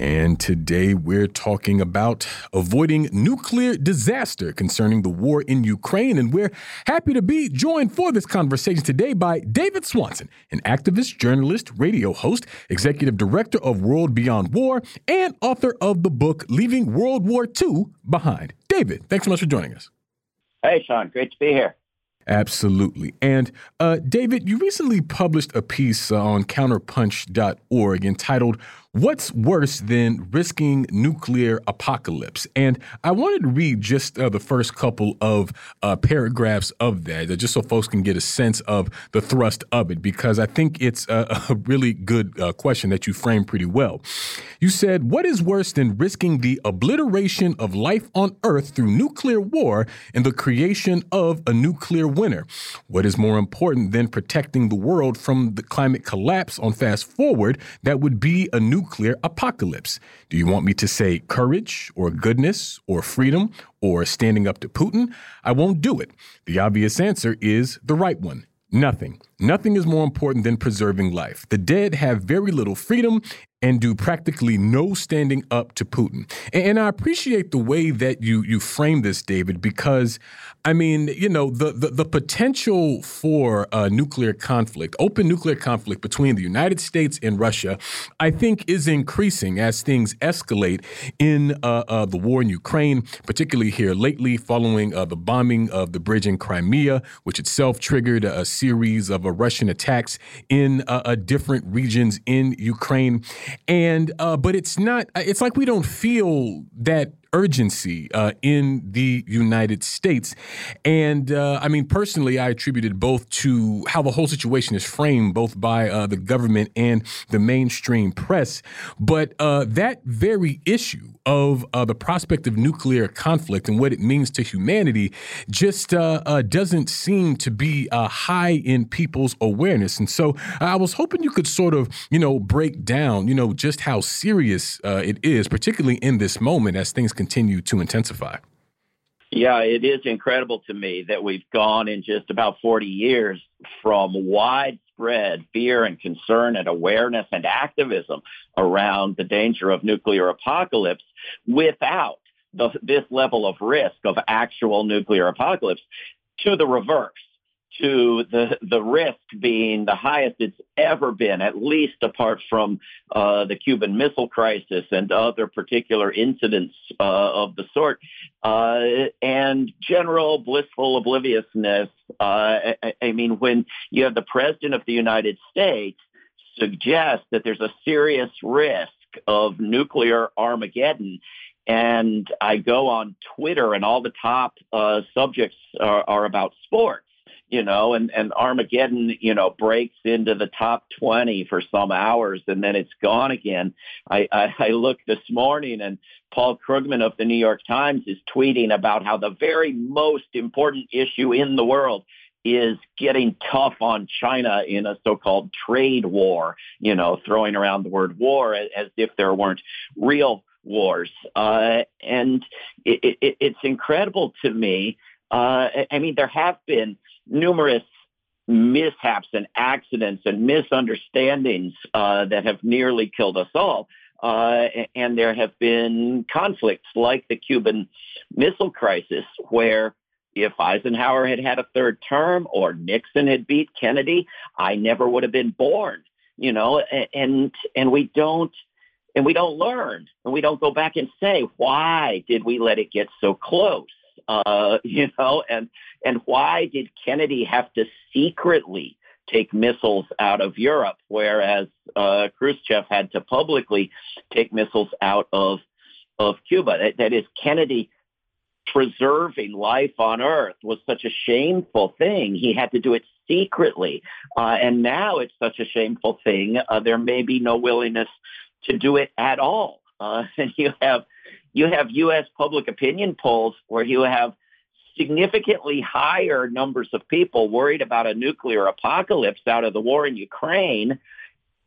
And today we're talking about avoiding nuclear disaster concerning the war in Ukraine. And we're happy to be joined for this conversation today by David Swanson, an activist, journalist, radio host, executive director of World Beyond War, and author of the book Leaving World War II Behind. David, thanks so much for joining us. Hey, Sean, great to be here. Absolutely. And uh, David, you recently published a piece uh, on counterpunch.org entitled What's worse than risking nuclear apocalypse? And I wanted to read just uh, the first couple of uh, paragraphs of that, uh, just so folks can get a sense of the thrust of it, because I think it's a, a really good uh, question that you framed pretty well. You said, What is worse than risking the obliteration of life on Earth through nuclear war and the creation of a nuclear winter? What is more important than protecting the world from the climate collapse on fast forward that would be a new nuclear apocalypse. Do you want me to say courage or goodness or freedom or standing up to Putin? I won't do it. The obvious answer is the right one. Nothing. Nothing is more important than preserving life. The dead have very little freedom and do practically no standing up to Putin. And, I appreciate the way that you you frame this, David, because I mean, you know, the the, the potential for a nuclear conflict, open nuclear conflict between the United States and Russia, I think is increasing as things escalate in uh, uh, the war in Ukraine, particularly here lately, following uh, the bombing of the bridge in Crimea, which itself triggered a, series of uh, Russian attacks in uh, uh, different regions in Ukraine. And but it's not. It's like we don't feel that urgency uh, in the United States. And uh, I mean, personally, I attributed both to how the whole situation is framed, both by uh, the government and the mainstream press. But uh, that very issue of uh, the prospect of nuclear conflict and what it means to humanity just uh, doesn't seem to be high in people's awareness. And so I was hoping you could sort of, you know, break down, you know, just how serious it is, particularly in this moment as things continue to intensify. Yeah, it is incredible to me that we've gone in just about 40 years from widespread fear and concern and awareness and activism around the danger of nuclear apocalypse without the, this level of risk of actual nuclear apocalypse to the reverse to the the risk being the highest it's ever been, at least apart from uh, the Cuban Missile Crisis and other particular incidents uh, of the sort, uh, and general blissful obliviousness. Uh, I, I mean, when you have the President of the United States suggest that there's a serious risk of nuclear Armageddon. And I go on Twitter, and all the top uh, subjects are, are about sports you know, and, and Armageddon, you know, breaks into the top 20 for some hours and then it's gone again. I, I, I looked this morning and Paul Krugman of the New York Times is tweeting about how the very most important issue in the world is getting tough on China in a so-called trade war, you know, throwing around the word war as, if there weren't real wars. Uh, and it, it, it's incredible to me. Uh, I mean, there have been numerous mishaps and accidents and misunderstandings uh, that have nearly killed us all. Uh, and there have been conflicts like the Cuban Missile Crisis, where if Eisenhower had had a third term or Nixon had beat Kennedy, I never would have been born. You know, and and we don't and we don't learn and we don't go back and say why did we let it get so close uh, you know, and and why did Kennedy have to secretly take missiles out of Europe, whereas uh, Khrushchev had to publicly take missiles out of of Cuba? that, that is, Kennedy preserving life on Earth was such a shameful thing. He had to do it secretly, uh, and now it's such a shameful thing. Uh, there may be no willingness to do it at all. Uh, and you have you have U.S. public opinion polls where you have significantly higher numbers of people worried about a nuclear apocalypse out of the war in Ukraine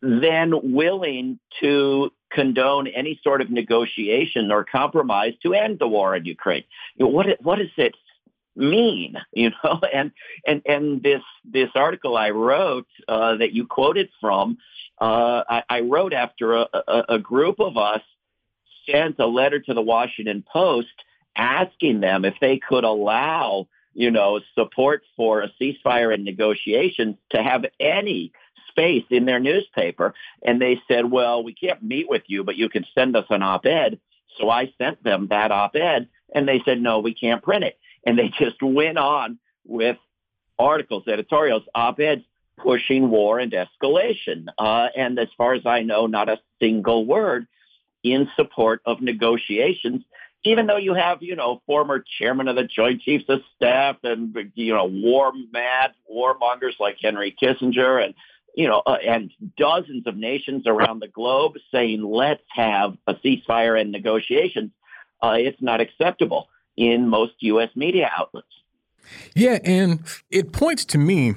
then willing to condone any sort of negotiation or compromise to end the war in Ukraine. You know, what what does it mean? You know, and and and this this article I wrote uh, that you quoted from, uh, I, I, wrote after a, a, a group of us sent a letter to the Washington Post asking them if they could allow you know support for a ceasefire and negotiations to have any space in their newspaper. And they said, well, we can't meet with you, but you can send us an op-ed. So I sent them that op-ed and they said, no, we can't print it. And they just went on with articles, editorials, op-eds pushing war and escalation. Uh, and as far as I know, not a single word in support of negotiations even though you have, you know, former chairman of the Joint Chiefs of Staff and, you know, war mad warmongers like Henry Kissinger and you know, uh, and dozens of nations around the globe saying, let's have a ceasefire and negotiations, uh, it's not acceptable in most U.S. media outlets. Yeah, and it points to me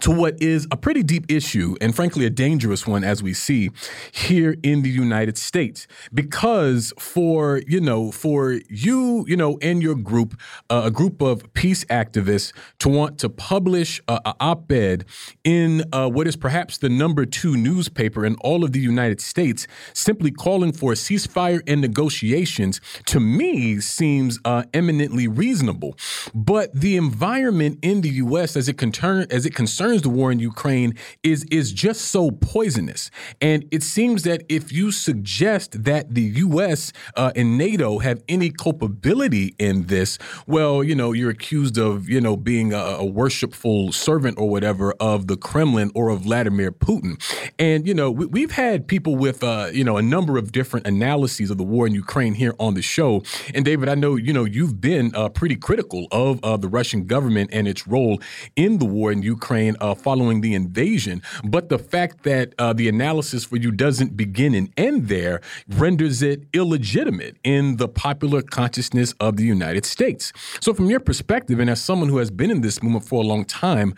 to what is a pretty deep issue and frankly a dangerous one as we see here in the United States. Because for you know for you you know and your group uh, a group of peace activists to want to publish a, a op-ed in uh, what is perhaps the number 2 newspaper in all of the United States simply calling for a ceasefire and negotiations to me seems uh, eminently reasonable. But the environment in the US as it concern as it concerns concerns the war in Ukraine is is just so poisonous. And it seems that if you suggest that the U.S. Uh, and NATO have any culpability in this, well, you know, you're accused of you know being a, a worshipful servant or whatever of the Kremlin or of Vladimir Putin. And you know, we, have had people with uh, you know a number of different analyses of the war in Ukraine here on the show. And David, I know you know you've been uh, pretty critical of uh, the Russian government and its role in the war in Ukraine uh, following the invasion. But the fact that uh, the analysis for you doesn't begin and end there renders it illegitimate in the popular consciousness of the United States. So, from your perspective, and as someone who has been in this movement for a long time,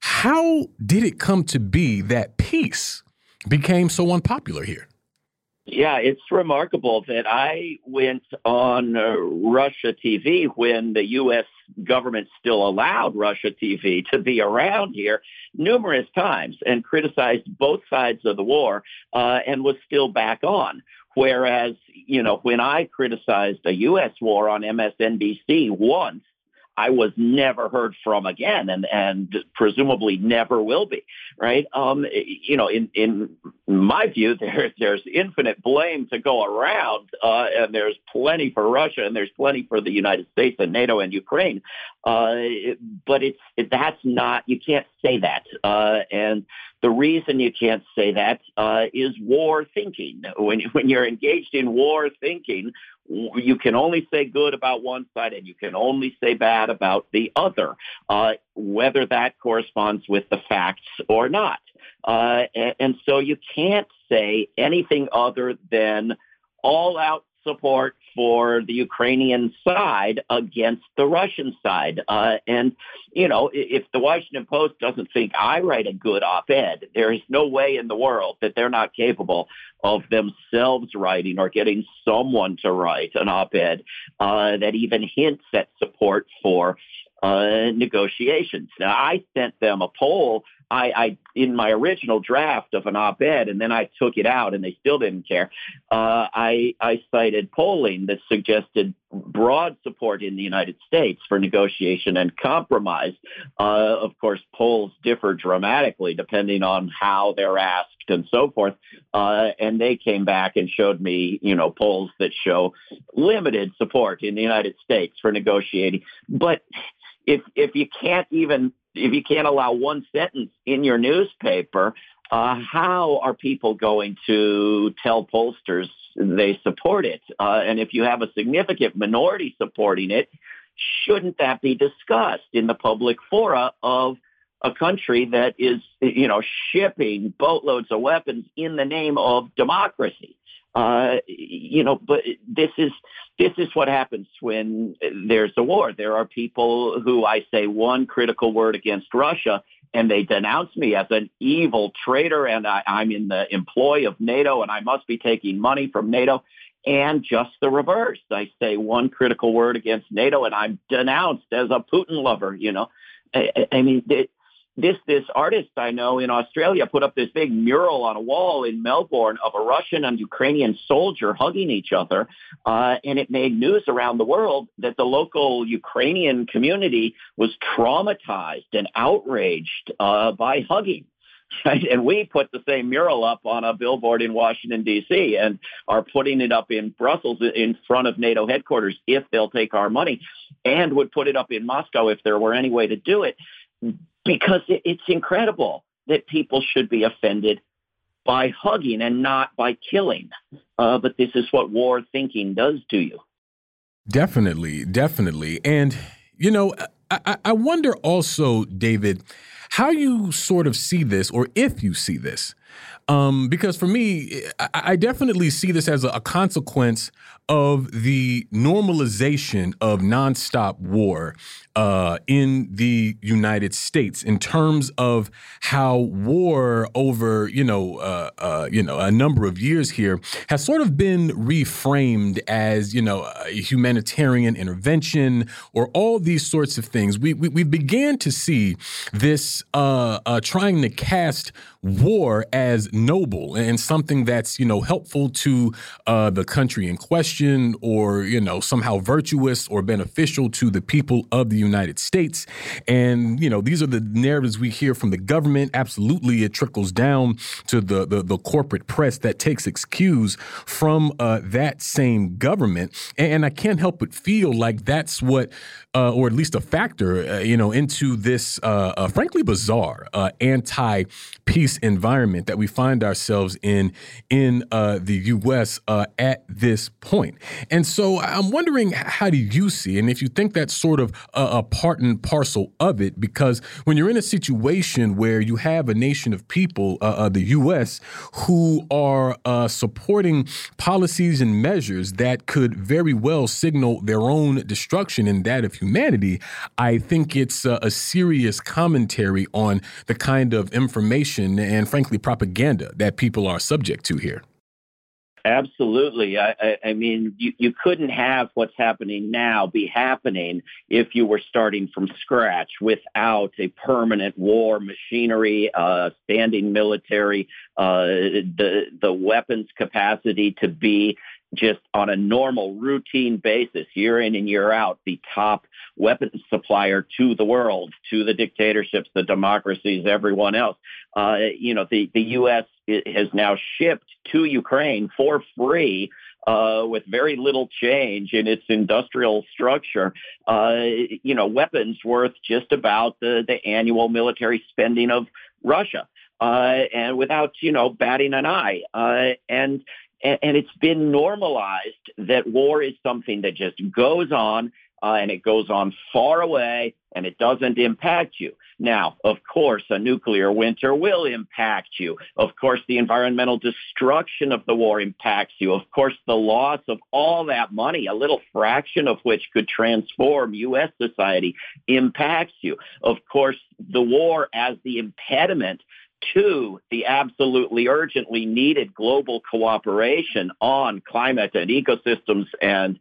how did it come to be that peace became so unpopular here? Yeah, it's remarkable that I went on uh, Russia TV when the U.S. government still allowed Russia TV to be around here numerous times and criticized both sides of the war uh, and was still back on. Whereas, you know, when I criticized a U.S. war on MSNBC once, I was never heard from again, and and presumably never will be. Right? Um, you know, in in my view, there there's infinite blame to go around, uh, and there's plenty for Russia, and there's plenty for the United States and NATO and Ukraine. Uh, but it's it, that's not you can't say that, uh, and the reason you can't say that uh, is war thinking. When when you're engaged in war thinking, you can only say good about one side and you can only say bad about the other, uh, whether that corresponds with the facts or not. Uh, and, and, so you can't say anything other than all out support for the Ukrainian side against the Russian side. Uh, and, you know, if the Washington Post doesn't think I write a good op-ed, there is no way in the world that they're not capable of themselves writing or getting someone to write an op-ed uh, that even hints at support for uh, negotiations. Now, I sent them a poll I, I in my original draft of an op-ed, and then I took it out, and they still didn't care. Uh, I, I cited polling that suggested broad support in the United States for negotiation and compromise. Uh, of course, polls differ dramatically depending on how they're asked and so forth. Uh, and they came back and showed me, you know, polls that show limited support in the United States for negotiating. But if if you can't even if you can't allow one sentence in your newspaper, uh, how are people going to tell pollsters they support it? Uh, and if you have a significant minority supporting it, shouldn't that be discussed in the public fora of a country that is, you know, shipping boatloads of weapons in the name of democracy? Uh, you know, but this is this is what happens when there's a war. There are people who I say one critical word against Russia, and they denounce me as an evil traitor and I, I'm in the employ of NATO and I must be taking money from NATO. And just the reverse. I say one critical word against NATO and I'm denounced as a Putin lover, you know. I, I mean, it, this this artist I know in Australia put up this big mural on a wall in Melbourne of a Russian and Ukrainian soldier hugging each other, uh, and it made news around the world that the local Ukrainian community was traumatized and outraged uh, by hugging. Right? And we put the same mural up on a billboard in Washington, D.C., and are putting it up in Brussels in front of NATO headquarters if they'll take our money, and would put it up in Moscow if there were any way to do it because it's incredible that people should be offended by hugging and not by killing. Uh, but this is what war thinking does to you. Definitely, definitely. And, you know, I, I wonder also, David, how you sort of see this, or if you see this. Um, because for me, I, I definitely see this as a, a consequence of the normalization of nonstop war uh, in the United States in terms of how war over you know uh, uh, you know a number of years here has sort of been reframed as you know humanitarian intervention or all these sorts of things. We we, we began to see this uh, uh, trying to cast war as noble and something that's you know helpful to uh, the country in question or you know somehow virtuous or beneficial to the people of the United States. And you know these are the narratives we hear from the government. Absolutely it trickles down to the the, the corporate press that takes cues from uh, that same government. And, I can't help but feel like that's what uh, or at least a factor uh, you know into this uh, uh, frankly bizarre anti peace environment that we find ourselves in in uh, the U.S. Uh, at this point. And so I'm wondering, how do you see, and if you think that's sort of a, a part and parcel of it, because when you're in a situation where you have a nation of people, uh, uh the U.S., who are uh, supporting policies and measures that could very well signal their own destruction and that of humanity, I think it's a, a serious commentary on the kind of information and frankly propaganda that people are subject to here. Absolutely. I, I, I mean, you, you couldn't have what's happening now be happening if you were starting from scratch without a permanent war machinery, uh, standing military, uh, the the weapons capacity to be just on a normal routine basis, year in and year out, the top weapons supplier to the world, to the dictatorships, the democracies, everyone else. Uh, you know, the, the U.S. has now shipped to Ukraine for free uh, with very little change in its industrial structure, uh, you know, weapons worth just about the, the annual military spending of Russia. Uh, and without, you know, batting an eye. Uh, and and, and it's been normalized that war is something that just goes on uh, and it goes on far away and it doesn't impact you. Now, of course, a nuclear winter will impact you. Of course, the environmental destruction of the war impacts you. Of course, the loss of all that money, a little fraction of which could transform U.S. society, impacts you. Of course, the war as the impediment to the absolutely urgently needed global cooperation on climate and ecosystems and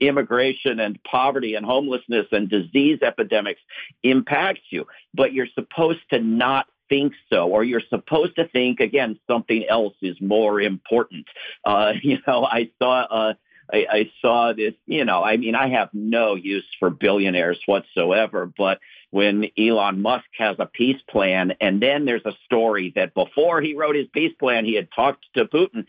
immigration and poverty and homelessness and disease epidemics impacts you. But you're supposed to not think so, or you're supposed to think again something else is more important. Uh, you know, I saw uh, I, I saw this. You know, I mean, I have no use for billionaires whatsoever, but when Elon Musk has a peace plan, and then there's a story that before he wrote his peace plan, he had talked to Putin.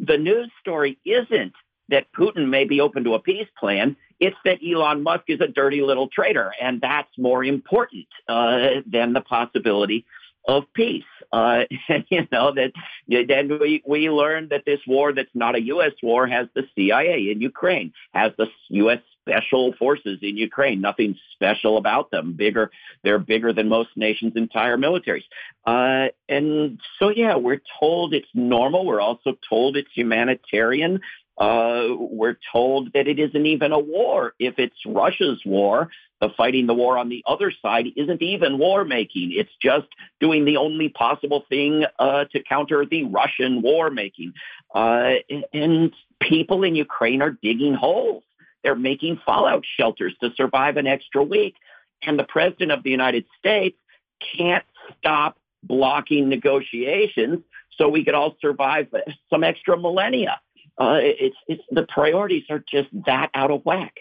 The news story isn't that Putin may be open to a peace plan. It's that Elon Musk is a dirty little traitor, and that's more important uh, than the possibility of peace. Uh, you know that then we we learned that this war that's not a U.S. war has the CIA in Ukraine, has the U.S. special forces in Ukraine. Nothing special about them. Bigger, they're bigger than most nations' entire militaries. Uh, and so, yeah, we're told it's normal. We're also told it's humanitarian. Uh, we're told that it isn't even a war. If it's Russia's war, the fighting the war on the other side isn't even war making. It's just doing the only possible thing uh, to counter the Russian war making. Uh, and people in Ukraine are digging holes. They're making fallout shelters to survive an extra week. And the president of the United States can't stop blocking negotiations so we could all survive some extra millennia. Uh, it's, it's the priorities are just that out of whack.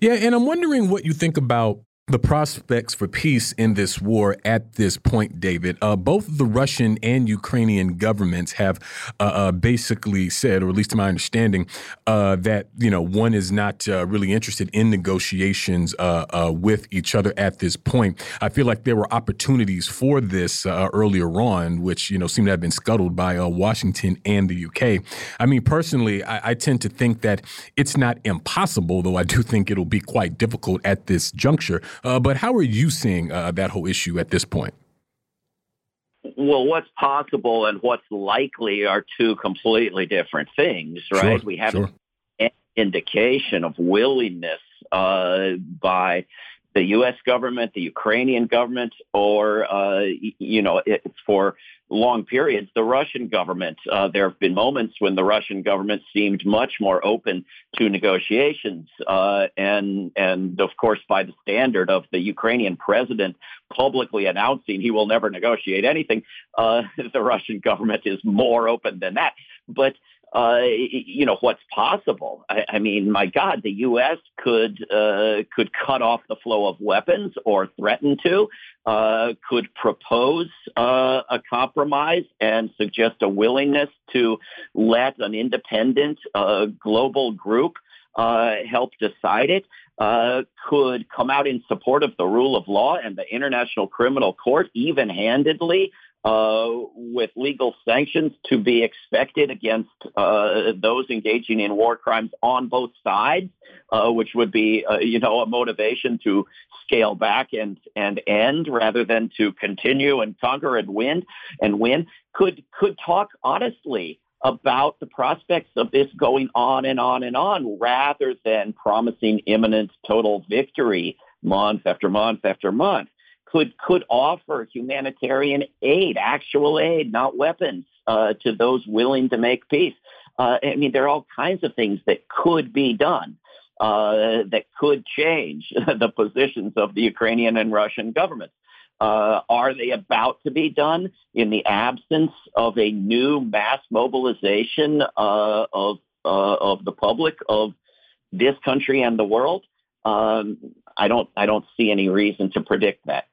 Yeah, and I'm wondering what you think about the prospects for peace in this war at this point, David. Uh, both the Russian and Ukrainian governments have uh, uh, basically said, or at least to my understanding, uh, that you know one is not uh, really interested in negotiations uh, with each other at this point. I feel like there were opportunities for this earlier on, which you know seem to have been scuttled by Washington and the UK. I mean, personally, I, I tend to think that it's not impossible, though I do think it'll be quite difficult at this juncture uh, but how are you seeing uh, that whole issue at this point? Well, what's possible and what's likely are two completely different things, right? Sure, we have sure. an indication of willingness uh, by the U.S. government, the Ukrainian government, or uh, you know, it's for long periods the Russian government. Uh, there have been moments when the Russian government seemed much more open to negotiations, uh, and and of course, by the standard of the Ukrainian president publicly announcing he will never negotiate anything, uh, the Russian government is more open than that. But uh, you know what's possible. I, I, mean, my God, the U.S. could uh, could cut off the flow of weapons or threaten to, uh, could propose uh, a compromise and suggest a willingness to let an independent uh, global group help decide it. could come out in support of the rule of law and the International Criminal Court even-handedly uh, with legal sanctions to be expected against uh, those engaging in war crimes on both sides, uh, which would be, uh, you know, a motivation to scale back and and end rather than to continue and conquer and win and win. Could could talk honestly about the prospects of this going on and on and on rather than promising imminent total victory month after month after month could could offer humanitarian aid, actual aid, not weapons, uh, to those willing to make peace. Uh, I mean, there are all kinds of things that could be done uh, that could change the positions of the Ukrainian and Russian governments. Uh, are they about to be done in the absence of a new mass mobilization uh, of uh, of the public of this country and the world? Um, I don't I don't see any reason to predict that.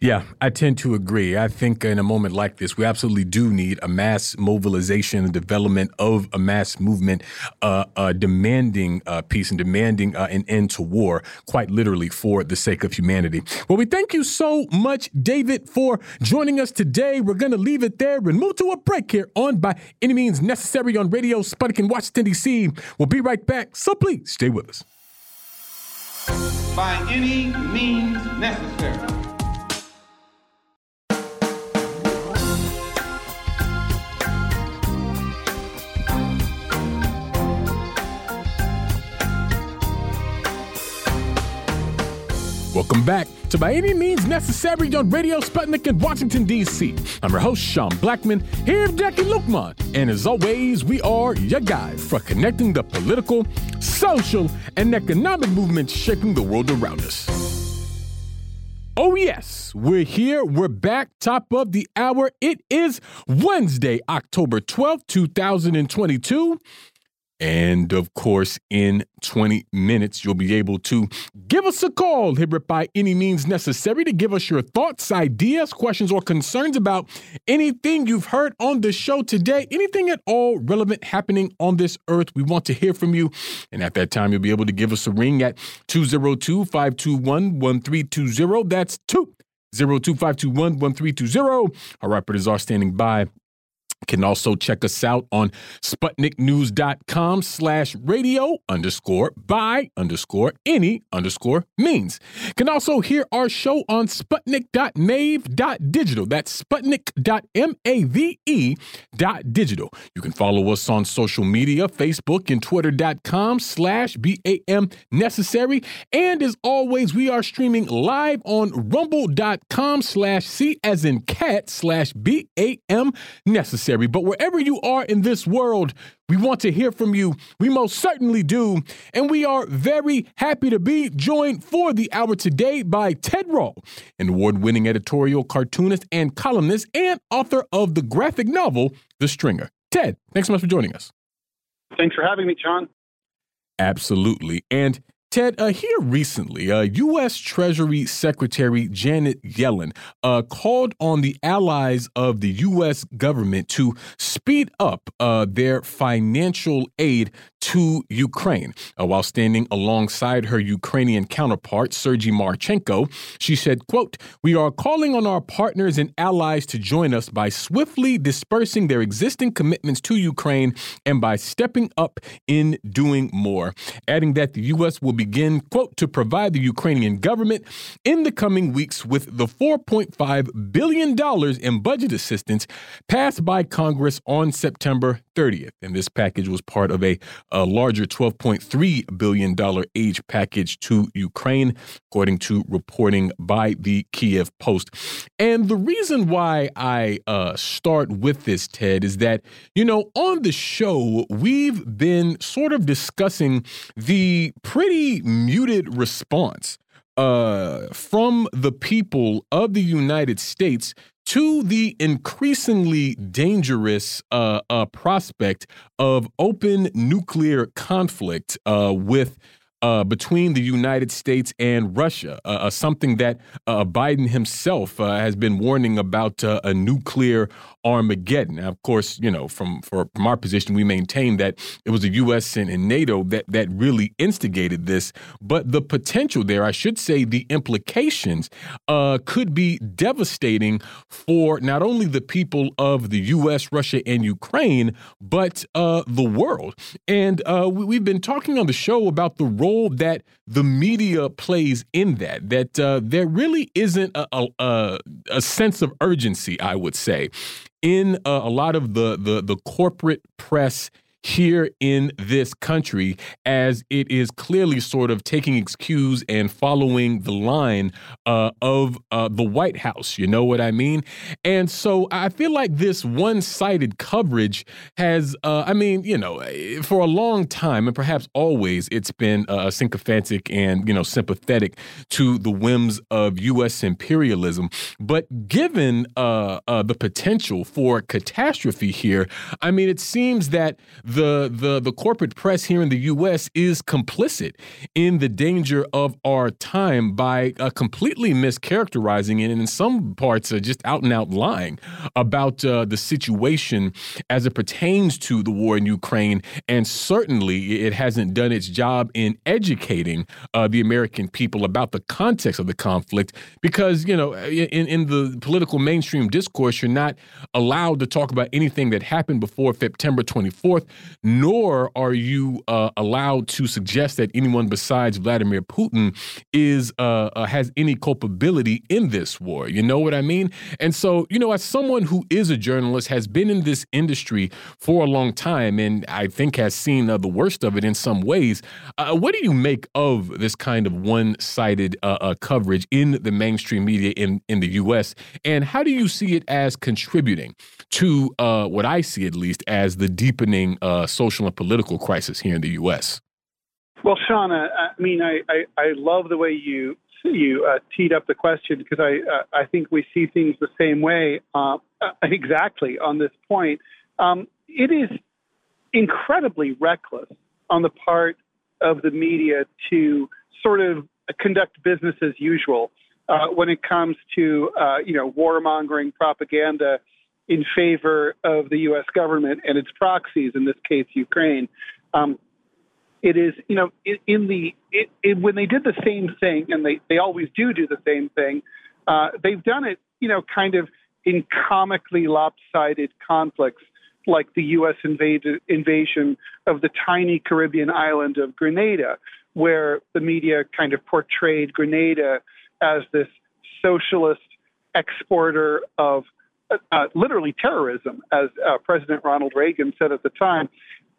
Yeah, I tend to agree. I think in a moment like this, we absolutely do need a mass mobilization and development of a mass movement uh, uh, demanding uh, peace and demanding uh, an end to war, quite literally for the sake of humanity. Well, we thank you so much, David, for joining us today. We're going to leave it there and move to a break here on By Any Means Necessary on Radio Sputnik in Washington, D.C. We'll be right back, so please stay with us. By any means necessary. Welcome back to By Any Means Necessary on Radio Sputnik in Washington, D.C. I'm your host, Sean Blackmon, here with Jacquie Luqman. And as always, we are your guide for connecting the political, social, and economic movements shaping the world around us. Oh, yes, we're here. We're back, top of the hour. It is Wednesday, October 12th, 2022. And of course, in 20 minutes, you'll be able to give us a call, hit it by any means necessary to give us your thoughts, ideas, questions, or concerns about anything you've heard on the show today, anything at all relevant happening on this earth. We want to hear from you. And at that time, you'll be able to give us a ring at 202 521 1320. That's 202 521 1320. Our rappers are standing by can also check us out on sputniknews.com slash radio underscore by underscore any underscore means. Can also hear our show on sputnik.mave.digital. That's sputnik.mave dot digital. You can follow us on social media, Facebook and twitter.com slash BAM necessary. And as always, we are streaming live on rumble.com slash C as in cat slash BAM necessary necessary. But wherever you are in this world, we want to hear from you. We most certainly do. And we are very happy to be joined for the hour today by Ted Rall, an award winning editorial cartoonist and columnist and author of the graphic novel, The Stringer. Ted, thanks so much for joining us. Thanks for having me, John. Absolutely. And Ted, uh, here recently, uh, U.S. Treasury Secretary Janet Yellen uh, called on the allies of the U.S. government to speed up uh, their financial aid to Ukraine. Uh, while standing alongside her Ukrainian counterpart, Sergei Marchenko, she said, quote, We are calling on our partners and allies to join us by swiftly dispersing their existing commitments to Ukraine and by stepping up in doing more, adding that the U.S. will begin, quote, to provide the Ukrainian government in the coming weeks with the $4.5 billion in budget assistance passed by Congress on September 30th. And this package was part of a, a larger $12.3 billion aid package to Ukraine, according to reporting by the Kiev Post. And the reason why I uh, start with this, Ted, is that, you know, on the show, we've been sort of discussing the pretty muted response uh, from the people of the United States to the increasingly dangerous uh, uh, prospect of open nuclear conflict uh, with uh, between the United States and Russia, uh, uh something that uh, Biden himself uh, has been warning about uh, a nuclear Armageddon. Now, of course, you know, from, from our position, we maintain that it was the U.S. and, and NATO that that really instigated this. But the potential there, I should say, the implications could be devastating for not only the people of the U.S., Russia, and Ukraine, but the world. And we, have been talking on the show about the role role that the media plays in that. That uh, there really isn't a, a, a, sense of urgency, I would say, in uh, a lot of the the, the corporate press here in this country as it is clearly sort of taking excuse and following the line uh, of uh, the White House. You know what I mean? And so I feel like this one sided coverage has, uh, I mean, you know, for a long time and perhaps always, it's been uh, sycophantic and, you know, sympathetic to the whims of U.S. imperialism. But given uh, uh, the potential for catastrophe here, I mean, it seems that the the the the corporate press here in the U.S. is complicit in the danger of our time by uh, completely mischaracterizing it, and in some parts, just out and out lying about uh, the situation as it pertains to the war in Ukraine. And certainly, it hasn't done its job in educating uh, the American people about the context of the conflict, because you know, in in the political mainstream discourse, you're not allowed to talk about anything that happened before September 24th nor are you uh, allowed to suggest that anyone besides Vladimir Putin is uh, uh, has any culpability in this war. You know what I mean? And so, you know, as someone who is a journalist, has been in this industry for a long time, and I think has seen uh, the worst of it in some ways. Uh, what do you make of this kind of one-sided uh, coverage in the mainstream media in in the U.S. And how do you see it as contributing to what I see, at least, as the deepening social and political crisis here in the U.S.? Well, Shauna, I mean, I, I, I love the way you you uh, teed up the question because I uh, I think we see things the same way uh, uh exactly on this point. Um, it is incredibly reckless on the part of the media to sort of conduct business as usual uh, when it comes to uh, you know warmongering propaganda in favor of the U.S. government and its proxies, in this case, Ukraine. Um, it is, you know, in, the it, it, when they did the same thing, and they they always do do the same thing. Uh, they've done it, you know, kind of in comically lopsided conflicts like the U.S. Invaded, invasion of the tiny Caribbean island of Grenada, where the media kind of portrayed Grenada as this socialist exporter of uh, literally terrorism, as uh, President Ronald Reagan said at the time.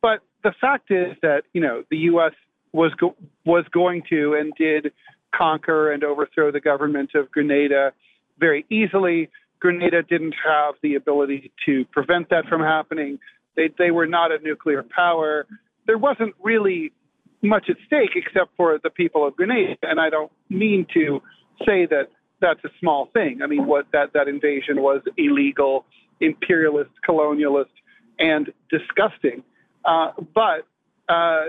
But the fact is that you know the U.S. was go- was going to and did conquer and overthrow the government of Grenada very easily. Grenada didn't have the ability to prevent that from happening. They, they were not a nuclear power. There wasn't really much at stake except for the people of Grenada. And I don't mean to say that that's a small thing. I mean, what that, that invasion was illegal, imperialist, colonialist, and disgusting. Uh, but, uh,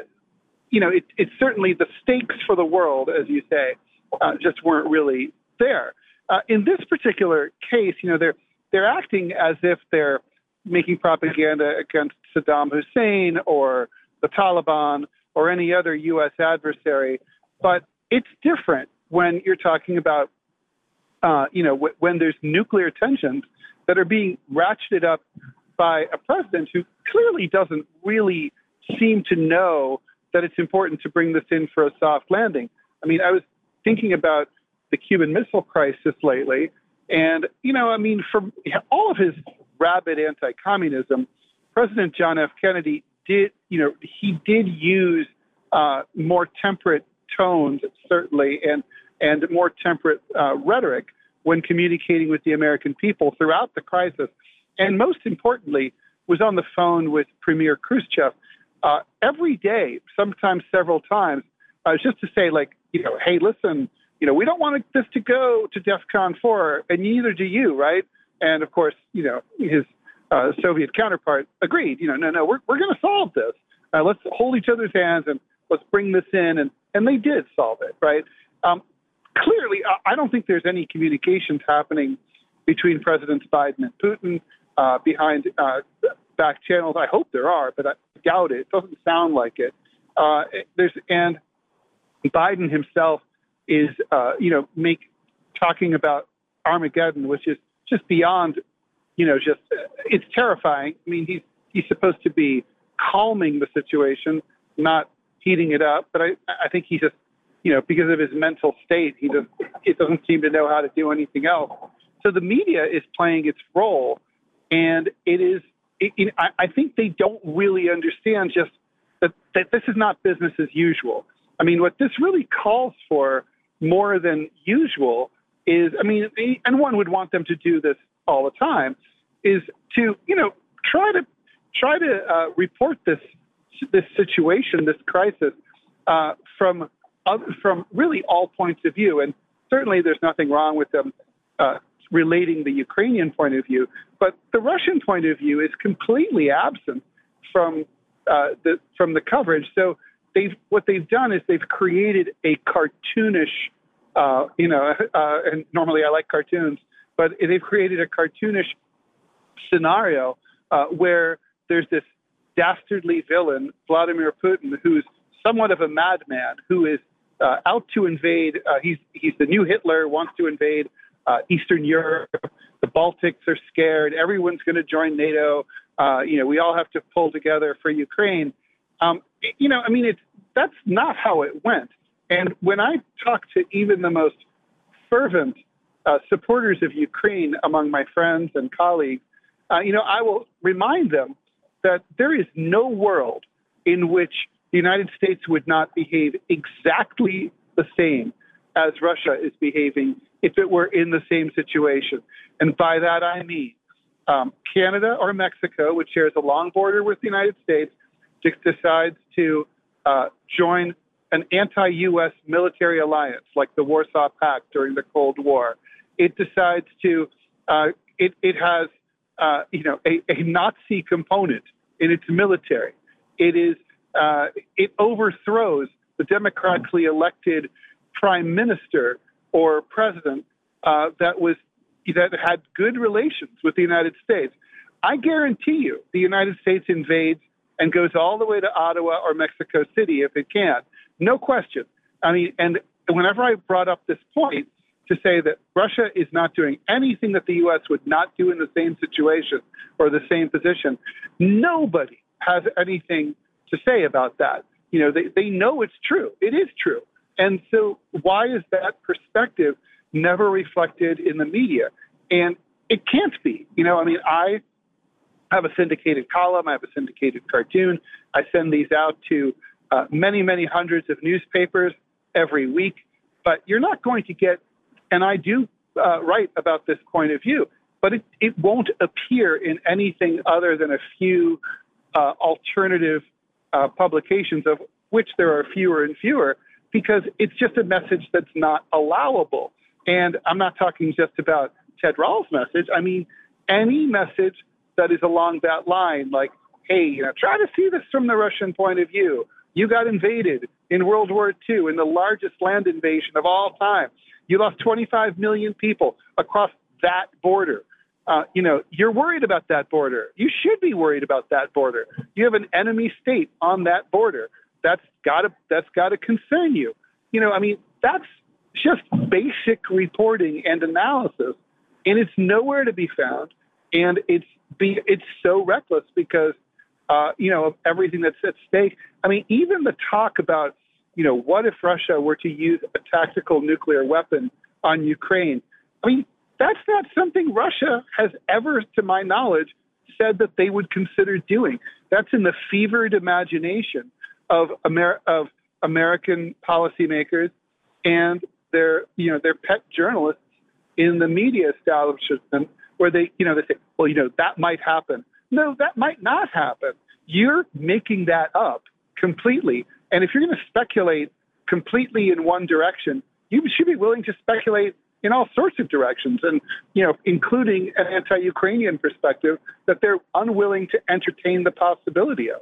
you know, it, it's certainly the stakes for the world, as you say, uh, just weren't really there. Uh, in this particular case, you know, they're they're acting as if they're making propaganda against Saddam Hussein or the Taliban or any other U.S. adversary, but it's different when you're talking about, uh, you know, w- when there's nuclear tensions that are being ratcheted up by a president who clearly doesn't really seem to know that it's important to bring this in for a soft landing. I mean, I was thinking about the Cuban Missile Crisis lately. And, you know, I mean, for all of his rabid anti communism, President John F. Kennedy did, you know, he did use uh, more temperate tones, certainly, and, and more temperate uh, rhetoric when communicating with the American people throughout the crisis. And most importantly, was on the phone with Premier Khrushchev uh, every day, sometimes several times, uh, just to say, like, you know, hey, listen, you know, we don't want this to go to DEFCON 4, and neither do you, right? And of course, you know, his uh, Soviet counterpart agreed. You know, no, no, we're we're going to solve this. Uh, let's hold each other's hands and let's bring this in, and and they did solve it, right? Um, clearly, I don't think there's any communications happening between Presidents Biden and Putin uh, behind uh, back channels. I hope there are, but I doubt it. It doesn't sound like it. Uh, there's and Biden himself is, uh, you know, make talking about Armageddon, which is just beyond, you know, just it's terrifying. I mean, he's he's supposed to be calming the situation, not heating it up. But I I think he just, you know, because of his mental state, he just it doesn't seem to know how to do anything else. So the media is playing its role, and it is. It, it, I, I think they don't really understand just that, that this is not business as usual. I mean, what this really calls for more than usual is, I mean, and one would want them to do this all the time, is to, you know, try to try to uh, report this this situation, this crisis, uh, from from really all points of view. And certainly, there's nothing wrong with them uh, relating the Ukrainian point of view, but the Russian point of view is completely absent from uh, the from the coverage. So they've what they've done is they've created a cartoonish, uh, you know, uh, and normally I like cartoons, but they've created a cartoonish scenario uh, where there's this dastardly villain, Vladimir Putin, who's somewhat of a madman, who is uh, out to invade. Uh, he's he's the new Hitler, wants to invade uh, Eastern Europe. The Baltics are scared. Everyone's going to join NATO. Uh, you know, we all have to pull together for Ukraine. Um, you know, I mean, it's that's not how it went. And when I talk to even the most fervent uh, supporters of Ukraine among my friends and colleagues, uh, you know, I will remind them that there is no world in which the United States would not behave exactly the same as Russia is behaving if it were in the same situation. And by that I mean um, Canada or Mexico, which shares a long border with the United States, decides to uh, join an anti-U.S. military alliance like the Warsaw Pact during the Cold War. It decides to uh, it, it has uh, you know a, a, Nazi component in its military. It is uh, it overthrows the democratically elected prime minister or president uh, that was that had good relations with the United States. I guarantee you, the United States invades and goes all the way to Ottawa or Mexico City if it can. No question. I mean, and whenever I brought up this point to say that Russia is not doing anything that the U.S. would not do in the same situation or the same position. Nobody has anything to say about that. You know, they, they know it's true. It is true. And so why is that perspective never reflected in the media? And it can't be. You know, I mean, I have a syndicated column, I have a syndicated cartoon. I send these out to uh, many, many hundreds of newspapers every week. But you're not going to get, and I do uh, write about this point of view, but it, it won't appear in anything other than a few uh, alternative uh, publications, of which there are fewer and fewer, because it's just a message that's not allowable. And I'm not talking just about Ted Rall's message. I mean, any message that is along that line, like, hey, you know, try to see this from the Russian point of view. You got invaded in World War II in the largest land invasion of all time. You lost 25 million people across that border. Uh, you know, you're worried about that border. You should be worried about that border. You have an enemy state on that border. That's got to that's got to concern you. You know, I mean, that's just basic reporting and analysis, and it's nowhere to be found. And it's be it's so reckless because uh, you know of everything that's at stake. I mean, even the talk about you know what if Russia were to use a tactical nuclear weapon on Ukraine? I mean, that's not something Russia has ever, to my knowledge, said that they would consider doing. That's in the fevered imagination of, Amer- of American policymakers and their, you know, their pet journalists in the media establishment, where they, you know, they say, well, you know, that might happen. No, that might not happen. You're making that up completely. And if you're going to speculate completely in one direction, you should be willing to speculate in all sorts of directions, and you know, including an anti-Ukrainian perspective that they're unwilling to entertain the possibility of.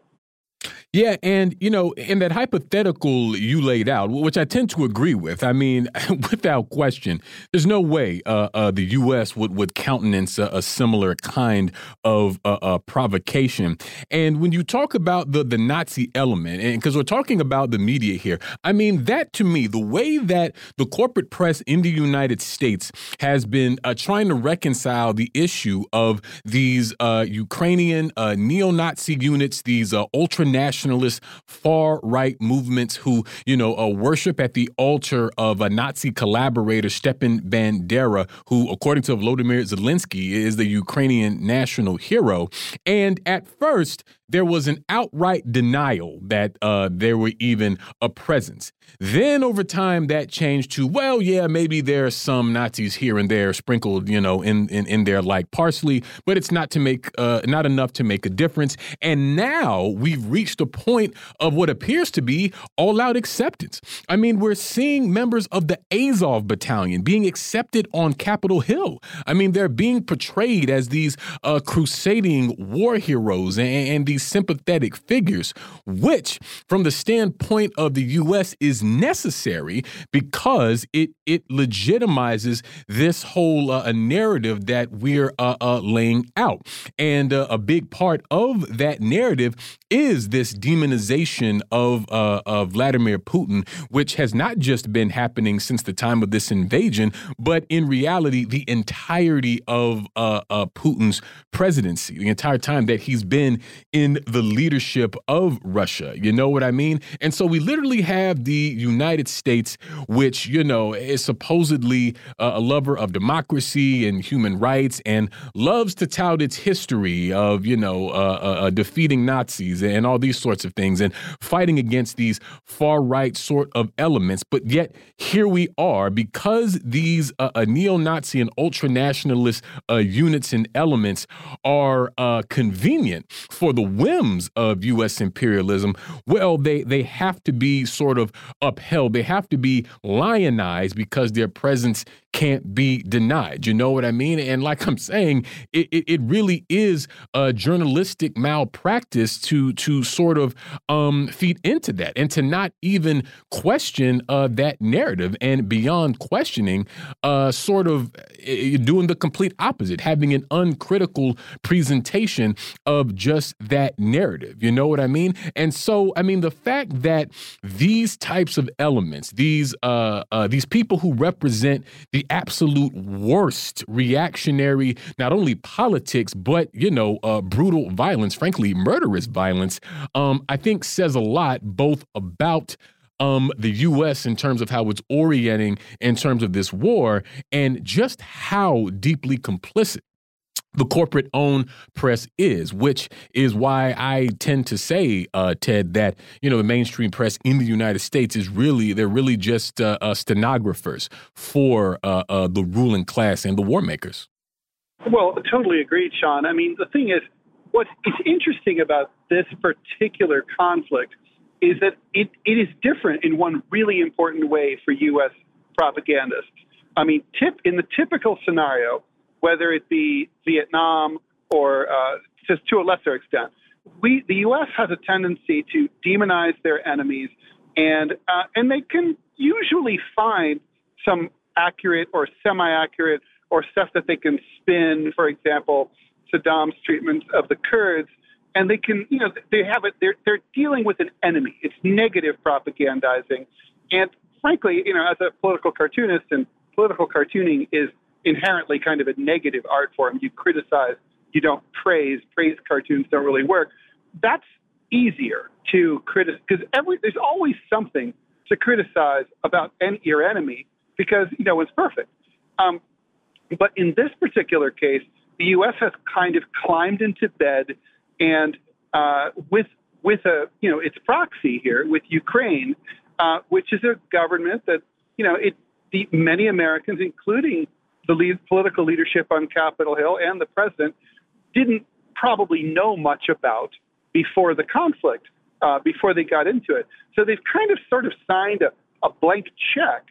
Yeah, and you know, in that hypothetical you laid out, which I tend to agree with, I mean, without question, there's no way uh, uh, the U.S. would would countenance a, a similar kind of uh, uh provocation. And when you talk about the the Nazi element, and because we're talking about the media here, I mean that to me, the way that the corporate press in the United States has been uh, trying to reconcile the issue of these uh, Ukrainian neo-Nazi units, these ultra national nationalist far right movements who, you know, uh, worship at the altar of a Nazi collaborator, Stepan Bandera, who, according to Volodymyr Zelensky, is the Ukrainian national hero. And at first, there was an outright denial that uh, there were even a presence. Then over time, that changed to, well, yeah, maybe there are some Nazis here and there sprinkled, you know, in in, in there like parsley, but it's not to make uh, not enough to make a difference. And now we've reached a point of what appears to be all out acceptance. I mean, we're seeing members of the Azov battalion being accepted on Capitol Hill. I mean, they're being portrayed as these uh, crusading war heroes and, and these sympathetic figures, which, from the standpoint of the U.S., is necessary because it it legitimizes this whole uh, narrative that we're uh, uh, laying out, and uh, a big part of that narrative is this demonization of uh, of Vladimir Putin, which has not just been happening since the time of this invasion, but in reality, the entirety of uh, Putin's presidency, the entire time that he's been in the leadership of Russia. You know what I mean? And so we literally have the United States, which, you know, is supposedly uh, a lover of democracy and human rights and loves to tout its history of, you know, uh, uh, uh defeating Nazis and all these sorts of things and fighting against these far right sort of elements. But yet, here we are because these uh, uh, neo Nazi and ultra nationalist units and elements are convenient for the whims of U.S. imperialism, well, they they have to be sort of upheld. They have to be lionized because their presence can't be denied. You know what I mean? And like I'm saying, it, it, it really is a journalistic malpractice to to sort of um, feed into that and to not even question uh, that narrative and beyond questioning, uh, sort of uh, doing the complete opposite, having an uncritical presentation of just that narrative. You know what I mean? And so, I mean, the fact that these types of elements, these uh, uh, these people who represent the absolute worst reactionary, not only politics, but, you know, uh, brutal violence, frankly, murderous violence, um, I think says a lot both about um, the U.S. in terms of how it's orienting in terms of this war and just how deeply complicit the corporate owned press is, which is why I tend to say, uh, Ted, that you know the mainstream press in the United States is really they're really just uh, uh, stenographers for uh, uh, the ruling class and the war makers. Well, totally agreed, Sean. I mean, the thing is, what's interesting about this particular conflict is that it, it is different in one really important way for U.S. propagandists. I mean, tip in the typical scenario, whether it be Vietnam or uh, just to a lesser extent. We, the U.S. has a tendency to demonize their enemies, and uh, and they can usually find some accurate or semi-accurate or stuff that they can spin. For example, Saddam's treatment of the Kurds, and they can, you know, they have it. They're they're dealing with an enemy. It's negative propagandizing, and frankly, you know, as a political cartoonist, and political cartooning is inherently kind of a negative art form. You criticize, you don't praise. Praise cartoons don't really work. That's easier to criticize because every there's always something to criticize about any, your enemy because you know it's perfect. Um, but in this particular case, the U.S. has kind of climbed into bed, and uh, with with a you know its proxy here with Ukraine, uh, which is a government that you know it the many Americans, including the lead, political leadership on Capitol Hill and the president didn't probably know much about before the conflict, uh, before they got into it. So they've kind of sort of signed a, a blank check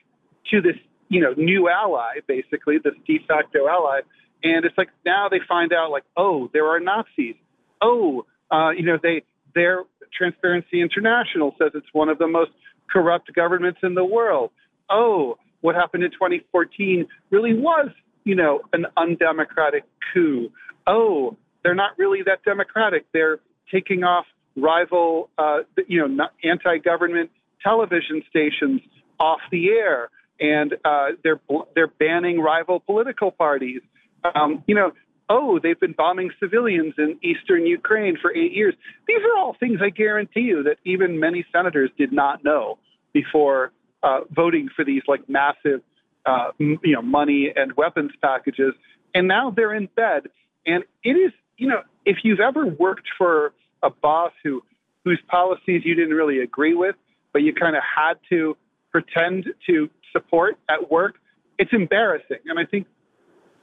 to this, you know, new ally, basically this de facto ally. And it's like now they find out, like, oh, there are Nazis. Oh, uh, you know, they their Transparency International says it's one of the most corrupt governments in the world. Oh, what happened in 2014 really was, you know, an undemocratic coup. Oh, they're not really that democratic. They're taking off rival, uh, you know, anti-government television stations off the air, and uh, they're they're banning rival political parties. Um, you know, oh, they've been bombing civilians in eastern Ukraine for eight years. These are all things I guarantee you that even many senators did not know before uh, voting for these like massive, uh, m- you know, money and weapons packages, and now they're in bed. And it is, you know, if you've ever worked for a boss who whose policies you didn't really agree with, but you kind of had to pretend to support at work, it's embarrassing. And I think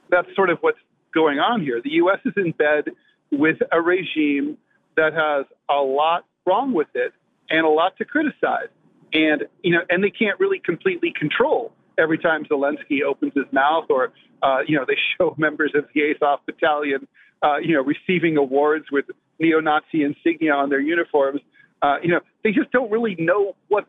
that's sort of what's going on here. The U.S. is in bed with a regime that has a lot wrong with it and a lot to criticize and you know, and they can't really completely control every time Zelensky opens his mouth, or uh, you know, they show members of the Azov battalion, uh, you know, receiving awards with neo-Nazi insignia on their uniforms. Uh, you know, they just don't really know what,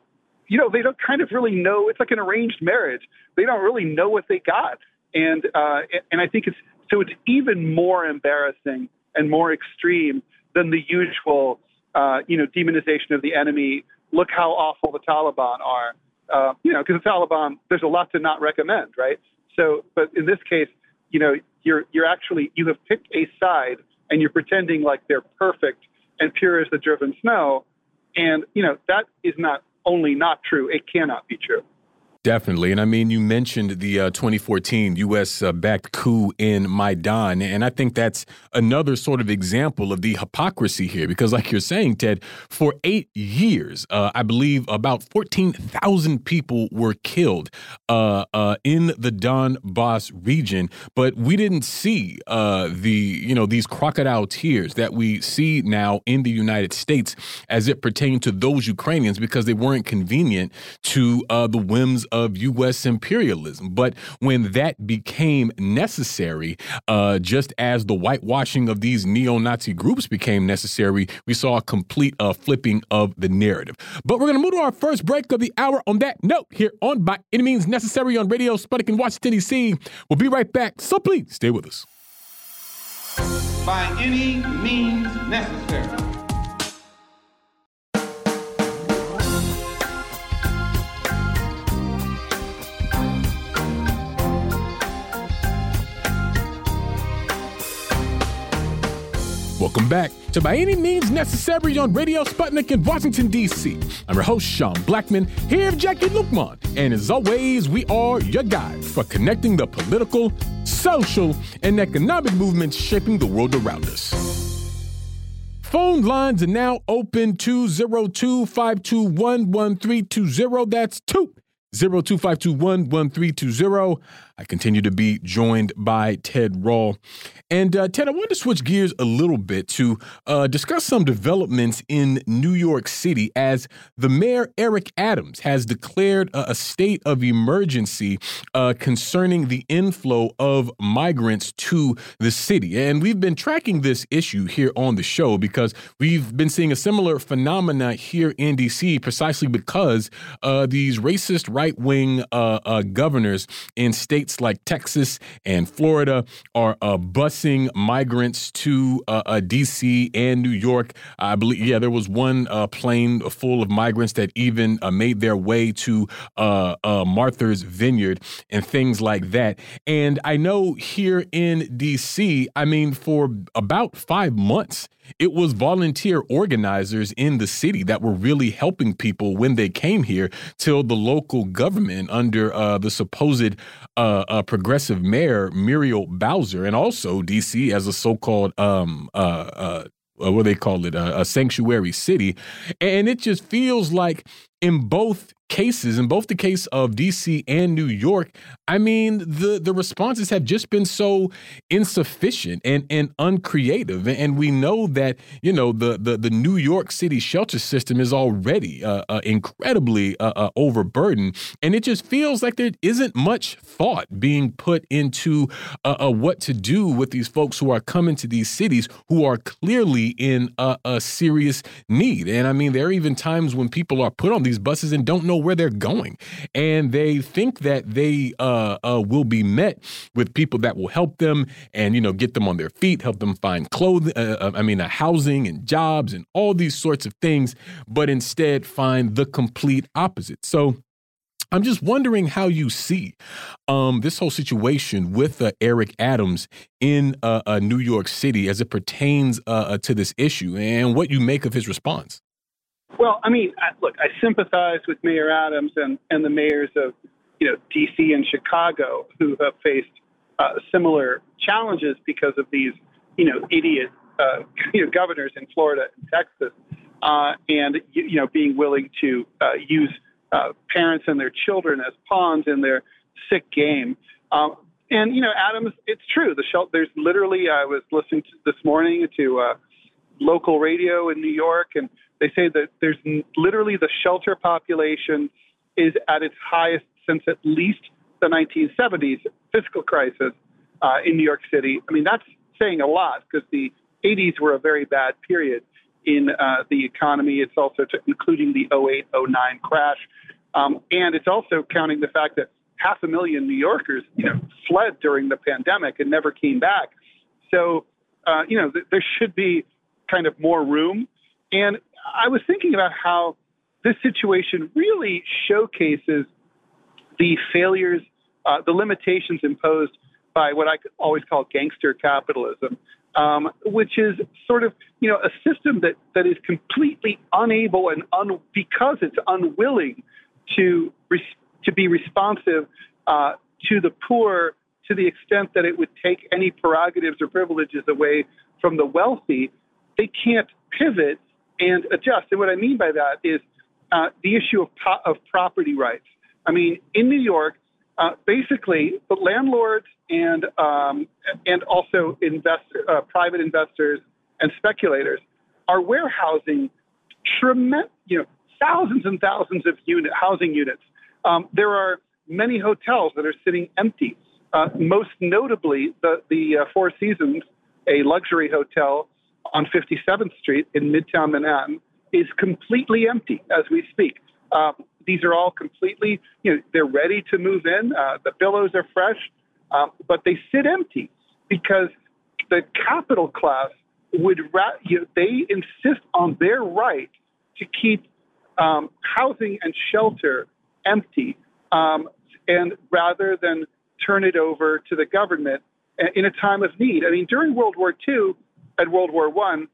you know, they don't kind of really know. It's like an arranged marriage. They don't really know what they got, and uh, and I think it's so it's even more embarrassing and more extreme than the usual, uh, you know, demonization of the enemy look how awful the Taliban are. Uh, you know, because the Taliban, there's a lot to not recommend, right? So, but in this case, you know, you're you're actually you have picked a side and you're pretending like they're perfect and pure as the driven snow, and you know that is not only not true; it cannot be true. Definitely. And I mean, you mentioned the uh, 2014 U.S. Uh, backed coup in Maidan. And I think that's another sort of example of the hypocrisy here. Because, like you're saying, Ted, for eight years, uh, I believe about 14,000 people were killed uh, uh, in the Donbass region. But we didn't see uh, the, you know, these crocodile tears that we see now in the United States as it pertained to those Ukrainians because they weren't convenient to the whims U.S. imperialism. But when that became necessary, uh, just as the whitewashing of these neo Nazi groups became necessary, we saw a complete uh, flipping of the narrative. But we're going to move to our first break of the hour on that note here on By Any Means Necessary on Radio Sputnik in Washington, D.C. We'll be right back, so please stay with us. By any means necessary. Welcome back to By Any Means Necessary on Radio Sputnik in Washington, D.C. I'm your host, Sean Blackmon, here with Jacquie Luqman. And as always, we are your guide for connecting the political, social, and economic movements shaping the world around us. Phone lines are now open 202 521 1320. That's 2 02521 1320. I continue to be joined by Ted Rall. And uh, Ted, I wanted to switch gears a little bit to uh, discuss some developments in New York City as the mayor, Eric Adams, has declared a, a state of emergency uh, concerning the inflow of migrants to the city. And we've been tracking this issue here on the show because we've been seeing a similar phenomena here in D.C. precisely because uh, these racist right wing uh, uh, governors in states states like Texas and Florida are uh, busing migrants to uh, uh D.C. and New York. I believe, yeah, there was one uh, plane full of migrants that even uh, made their way to Martha's Vineyard and things like that. And I know here in D.C., I mean, for about five months, it was volunteer organizers in the city that were really helping people when they came here till the local government under uh, the supposed uh, uh, progressive mayor Muriel Bowser and also DC as a so-called um, uh, uh, what they call it a sanctuary city. And it just feels like in both cases, in both the case of DC and New York, I mean, the the responses have just been so insufficient and and uncreative. And we know that you know the the, the New York City shelter system is already uh, uh, incredibly uh, uh overburdened, and it just feels like there isn't much thought being put into uh, uh, what to do with these folks who are coming to these cities who are clearly in a, a serious need. And I mean, there are even times when people are put on these buses and don't know know where they're going. And they think that they uh, uh, will be met with people that will help them and, you know, get them on their feet, help them find clothing, uh, uh I mean, uh, housing and jobs and all these sorts of things, but instead find the complete opposite. So, I'm just wondering how you see um, this whole situation with uh, Eric Adams in uh, uh, New York City as it pertains uh, to this issue and what you make of his response. Well, I mean, look, I sympathize with Mayor Adams and, and the mayors of, you know, D.C. and Chicago who have faced uh, similar challenges because of these, you know, idiot, uh, you know, governors in Florida and Texas, uh, and you know, being willing to uh, use uh, parents and their children as pawns in their sick game. Um, and you know, Adams, it's true. The shelter. There's literally. I was listening to, this morning to uh, local radio in New York, and they say that there's literally the shelter population is at its highest since at least the 1970s fiscal crisis uh, in New York City. I mean, that's saying a lot because the 80s were a very bad period in uh, the economy. It's also including the 08 09 crash. Um, and it's also counting the fact that half a million New Yorkers, you know, fled during the pandemic and never came back. So, uh, you know, th- there should be kind of more room. And I was thinking about how this situation really showcases the failures, uh, the limitations imposed by what I always call gangster capitalism, um, which is sort of you know a system that that is completely unable and un, because it's unwilling to res, to be responsive uh, to the poor to the extent that it would take any prerogatives or privileges away from the wealthy. They can't pivot and adjust. And what I mean by that is uh, the issue of, po- of property rights. I mean, in New York, uh, basically, the landlords and um, and also investor, uh, private investors and speculators are warehousing tremendous, you know, thousands and thousands of unit housing units. Um, there are many hotels that are sitting empty. Uh, most notably, the the uh, Four Seasons, a luxury hotel on 57th Street in Midtown Manhattan is completely empty as we speak. Um, these are all completely, you know, they're ready to move in. Uh, the pillows are fresh, um, but they sit empty because the capital class would, ra- you know, they insist on their right to keep um, housing and shelter empty, um, and rather than turn it over to the government in a time of need. I mean, during World War II, at World War One,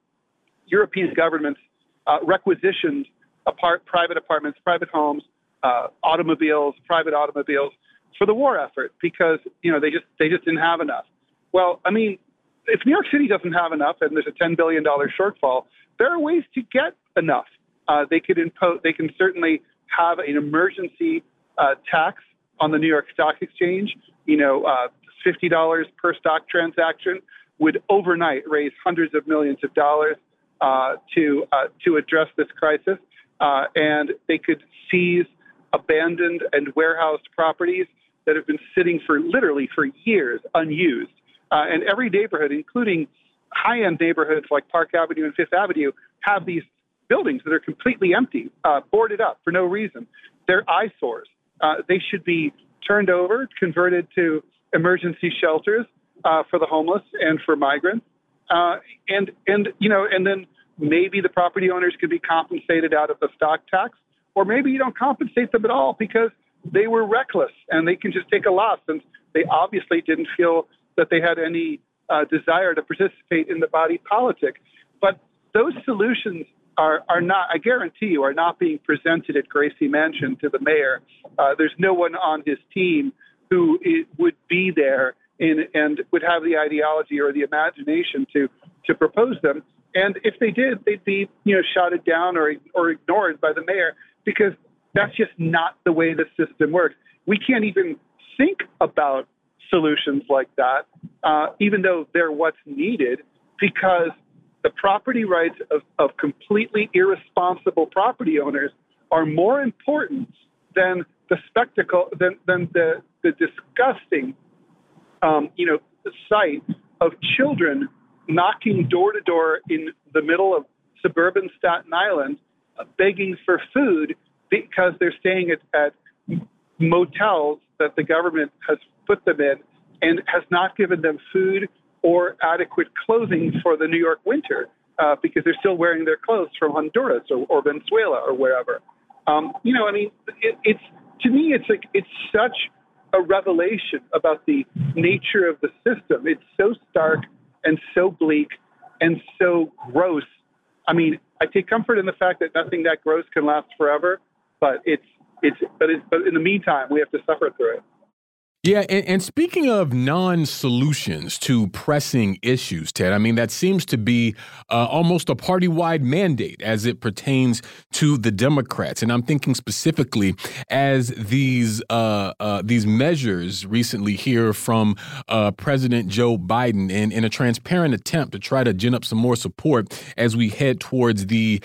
European governments uh, requisitioned apart, private apartments, private homes, uh, automobiles, private automobiles for the war effort because you know they just they just didn't have enough. Well, I mean, if New York City doesn't have enough and there's a ten billion dollar shortfall, there are ways to get enough. Uh, they could impose. They can certainly have an emergency uh, tax on the New York Stock Exchange. You know, uh, fifty dollars per stock transaction would overnight raise hundreds of millions of dollars uh, to uh, to address this crisis, uh, and they could seize abandoned and warehoused properties that have been sitting for literally for years unused. Uh, and every neighborhood, including high-end neighborhoods like Park Avenue and Fifth Avenue, have these buildings that are completely empty, uh, boarded up for no reason. They're eyesores. Uh, they should be turned over, converted to emergency shelters uh, for the homeless and for migrants. Uh, and and you know, and then maybe the property owners could be compensated out of the stock tax, or maybe you don't compensate them at all because they were reckless and they can just take a loss since they obviously didn't feel that they had any uh, desire to participate in the body politic. But those solutions are, are not, I guarantee you, are not being presented at Gracie Mansion to the mayor. Uh, there's no one on his team who would be there in, and would have the ideology or the imagination to, to propose them. And if they did, they'd be, you know, shouted down or, or ignored by the mayor because that's just not the way the system works. We can't even think about solutions like that, uh, even though they're what's needed, because the property rights of, of completely irresponsible property owners are more important than the spectacle, than, than the, the disgusting, um, you know, sight of children knocking door to door in the middle of suburban Staten Island, uh, begging for food because they're staying at, at motels that the government has put them in and has not given them food or adequate clothing for the New York winter uh, because they're still wearing their clothes from Honduras or, or Venezuela or wherever. Um, you know, I mean, it, it's to me, it's like it's such a revelation about the nature of the system. It's so stark and so bleak and so gross. I mean, I take comfort in the fact that nothing that gross can last forever, but it's it's but it's but in the meantime, we have to suffer through it. Yeah, and, and, speaking of non solutions to pressing issues, Ted, I mean, that seems to be uh, almost a party wide mandate as it pertains to the Democrats. And I'm thinking specifically as these, uh, uh, these measures recently here from uh, President Joe Biden in, in a transparent attempt to try to gin up some more support as we head towards the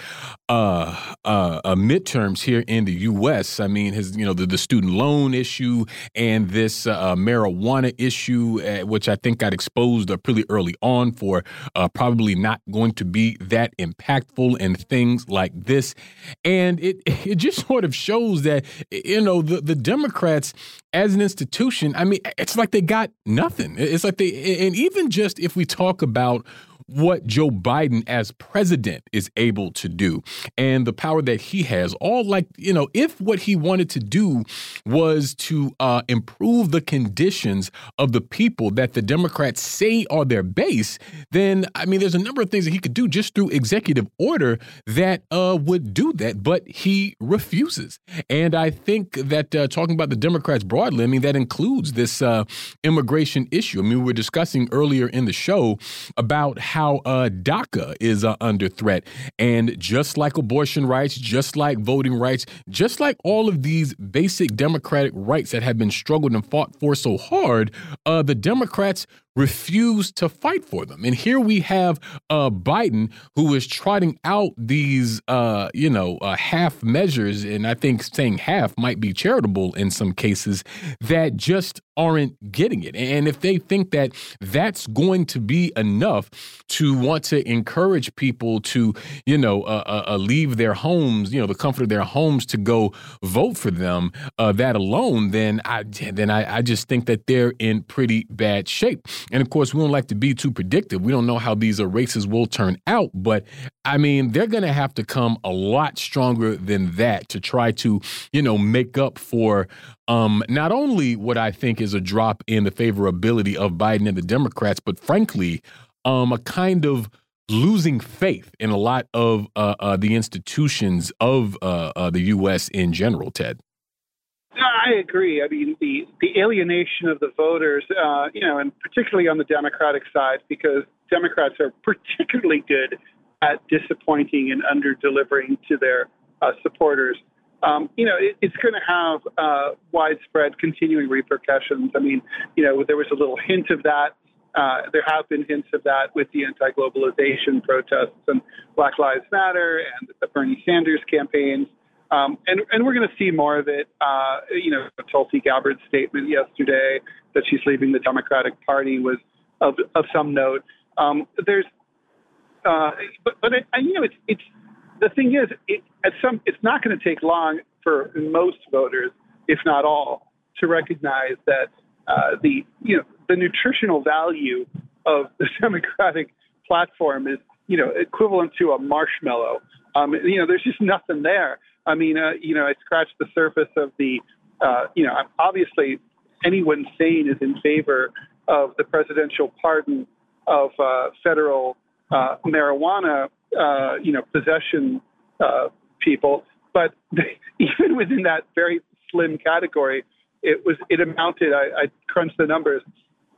uh, uh, midterms here in the U.S. I mean, his, you know, the, the student loan issue and this uh, marijuana issue, uh, which I think got exposed uh, pretty early on for uh, probably not going to be that impactful and things like this. And it it just sort of shows that you know the the Democrats as an institution. I mean, it's like they got nothing. It's like they and even just if we talk about what Joe Biden as president is able to do and the power that he has. All like, you know, if what he wanted to do was to uh, improve the conditions of the people that the Democrats say are their base, then, I mean, there's a number of things that he could do just through executive order that uh, would do that, but he refuses. And I think that uh, talking about the Democrats broadly, I mean, that includes this uh, immigration issue. I mean, we were discussing earlier in the show about how how uh, DACA is uh, under threat. And just like abortion rights, just like voting rights, just like all of these basic democratic rights that have been struggled and fought for so hard, uh, the Democrats refuse to fight for them. And here we have uh, Biden, who is trotting out these, uh, you know, uh, half measures, and I think saying half might be charitable in some cases, that just aren't getting it. And if they think that that's going to be enough to want to encourage people to, you know, uh, uh, uh leave their homes, you know, the comfort of their homes to go vote for them, that alone, then I then I, I just think that they're in pretty bad shape. And of course, we don't like to be too predictive. We don't know how these races will turn out, but I mean, they're going to have to come a lot stronger than that to try to, you know, make up for um, not only what I think is a drop in the favorability of Biden and the Democrats, but frankly, um, a kind of losing faith in a lot of uh, uh, the institutions of uh, uh the U.S. in general, Ted. I agree. I mean, the, the alienation of the voters, uh, you know, and particularly on the Democratic side, because Democrats are particularly good at disappointing and under delivering to their uh, supporters. Um, you know, it, it's going to have uh, widespread continuing repercussions. I mean, you know, there was a little hint of that. Uh, there have been hints of that with the anti-globalization protests and Black Lives Matter and the Bernie Sanders campaigns. Um, and, and we're going to see more of it. Uh, you know, Tulsi Gabbard's statement yesterday that she's leaving the Democratic Party was of, of some note. Um, there's, uh, but, but it, you know, it's, it's the thing is, it, at some, it's not going to take long for most voters, if not all, to recognize that uh, the, you know, the nutritional value of the Democratic platform is, you know, equivalent to a marshmallow. Um, you know, there's just nothing there. I mean, uh, you know, I scratched the surface of the, uh, you know, obviously anyone sane is in favor of the presidential pardon of uh, federal uh, marijuana, uh, you know, possession uh, people. But even within that very slim category, it was it amounted. I, I crunched the numbers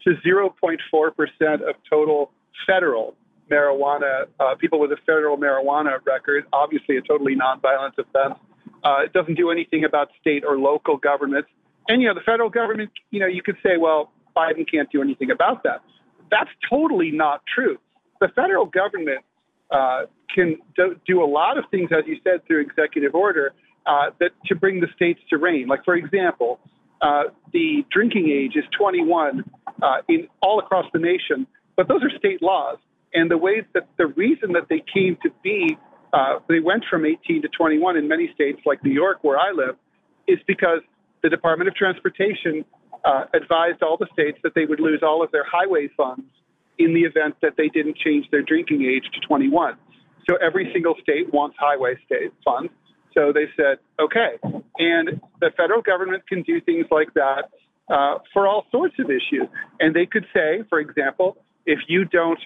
to 0.4 percent of total federal marijuana, uh, people with a federal marijuana record, obviously a totally nonviolent offense. Uh, it doesn't do anything about state or local governments. And, you know, the federal government, you know, you could say, well, Biden can't do anything about that. That's totally not true. The federal government uh, can do, do, a lot of things, as you said, through executive order uh, that to bring the states to rein. Like, for example, uh, the drinking age is 21 uh, in all across the nation, but those are state laws. And the way that the reason that they came to be, uh, they went from 18 to 21 in many states like New York, where I live, is because the Department of Transportation uh, advised all the states that they would lose all of their highway funds in the event that they didn't change their drinking age to 21. So every single state wants highway state funds. So they said, okay. And the federal government can do things like that uh, for all sorts of issues. And they could say, for example, if you don't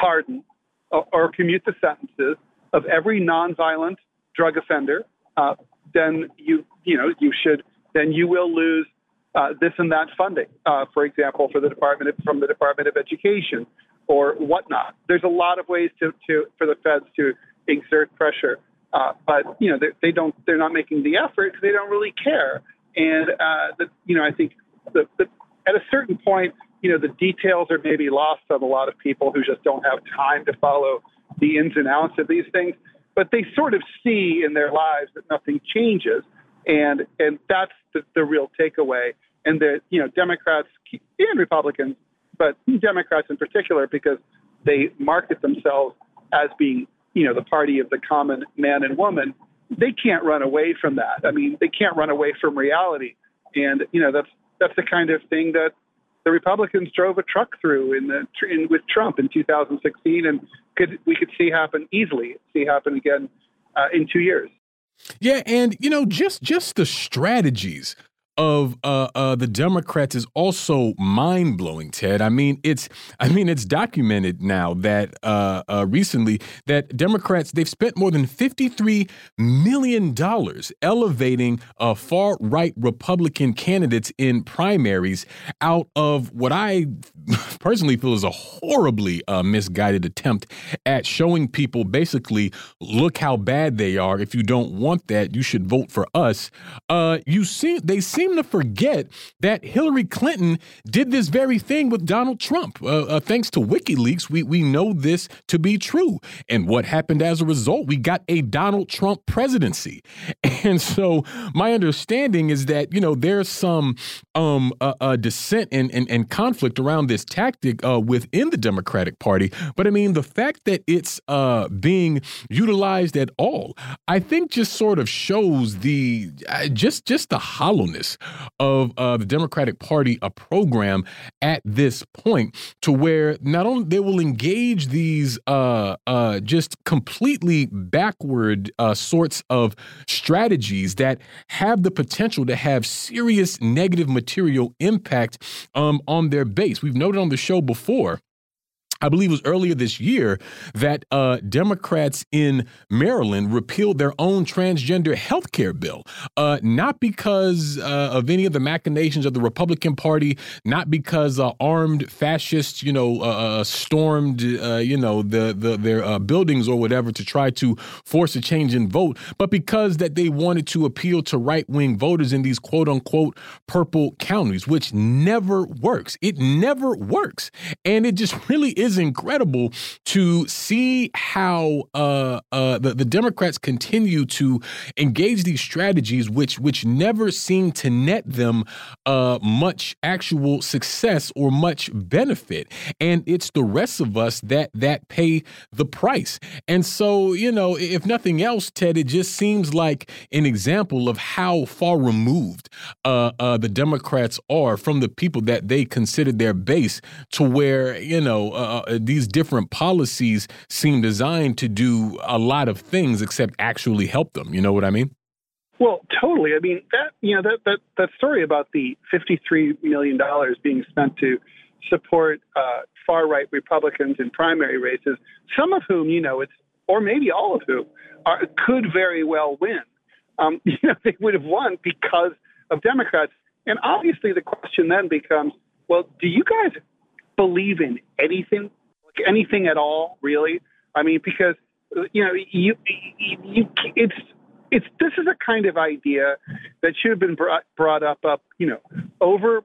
pardon or, or commute the sentences of every nonviolent drug offender, uh, then you you know you should then you will lose uh, this and that funding. Uh, for example, for the department of, from the Department of Education or whatnot. There's a lot of ways to, to for the feds to exert pressure, uh, but you know they, they, don't they're not making the effort because they don't really care. And uh, the, you know I think the, the, at a certain point you know, the details are maybe lost on a lot of people who just don't have time to follow the ins and outs of these things. But they sort of see in their lives that nothing changes, and and that's the, the real takeaway. And that you know, Democrats and Republicans, but Democrats in particular, because they market themselves as being you know the party of the common man and woman. They can't run away from that. I mean, they can't run away from reality, and you know that's that's the kind of thing that the Republicans drove a truck through in the in, with Trump in 2016, and could we could see happen easily, see happen again uh, in two years. Yeah, and you know, just just the strategies of uh, uh, the Democrats is also mind blowing, Ted. I mean, it's I mean it's documented now that uh, uh, recently that Democrats they've spent more than fifty three million dollars elevating uh, far right Republican candidates in primaries out of what I personally feel is a horribly uh, misguided attempt at showing people basically look how bad they are. If you don't want that, you should vote for us. you see, they seem seem to forget that Hillary Clinton did this very thing with Donald Trump. Uh, uh, thanks to WikiLeaks, we, we know this to be true. And what happened as a result? We got a Donald Trump presidency. And so my understanding is that, you know, there's some um, uh, uh, dissent and, and, and, conflict around this tactic uh, within the Democratic Party. But I mean, the fact that it's uh, being utilized at all, I think just sort of shows the just just the hollowness of uh, the Democratic Party a program at this point to where not only they will engage these uh, uh, just completely backward uh, sorts of strategies that have the potential to have serious negative material impact um, on their base. We've noted on the show before I believe it was earlier this year that uh, Democrats in Maryland repealed their own transgender health care bill, uh, not because uh, of any of the machinations of the Republican Party, not because uh, armed fascists, you know, uh, uh, stormed, you know, the, the their buildings or whatever to try to force a change in vote, but because that they wanted to appeal to right wing voters in these quote unquote purple counties, which never works. It never works, and it just really is is incredible to see how uh, uh, the, the Democrats continue to engage these strategies, which which never seem to net them uh, much actual success or much benefit, and it's the rest of us that that pay the price. And so, you know, if nothing else, Ted, it just seems like an example of how far removed uh, uh, the Democrats are from the people that they consider their base, to where you know uh, uh, these different policies seem designed to do a lot of things except actually help them. You know what I mean? Well, totally. I mean that you know that that that story about the fifty-three million dollars being spent to support uh, far right Republicans in primary races, some of whom you know it's or maybe all of whom are, could very well win. Um, you know they would have won because of Democrats, and obviously the question then becomes, well, do you guys believe in anything like anything at all, really. I mean, because you know, you, you, you it's it's this is a kind of idea that should have been brought brought up up you know over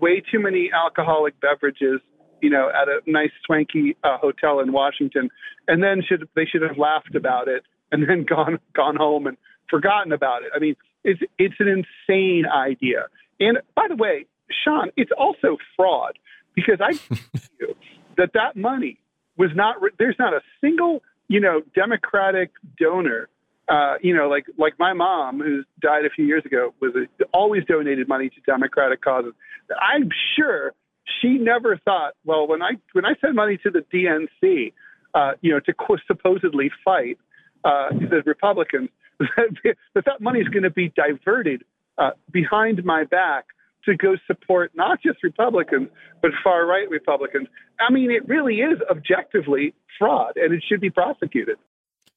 way too many alcoholic beverages you know at a nice swanky uh, hotel in Washington and then should they should have laughed about it and then gone gone home and forgotten about it. I mean it's it's an insane idea. And by the way Sean it's also fraud because I you that that money was not there's not a single you know democratic donor uh, you know like like my mom who died a few years ago was a, always donated money to democratic causes. I'm sure she never thought well when i when i send money to the dnc uh, you know to supposedly fight uh, the republicans that that money is going to be diverted uh, behind my back to go support not just Republicans, but far right Republicans. I mean, it really is objectively fraud and it should be prosecuted.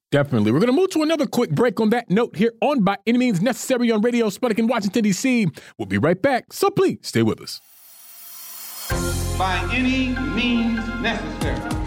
Definitely. We're going to move to another quick break on that note here on By Any Means Necessary on Radio Sputnik in Washington, D.C. We'll be right back, so please stay with us. By any means necessary.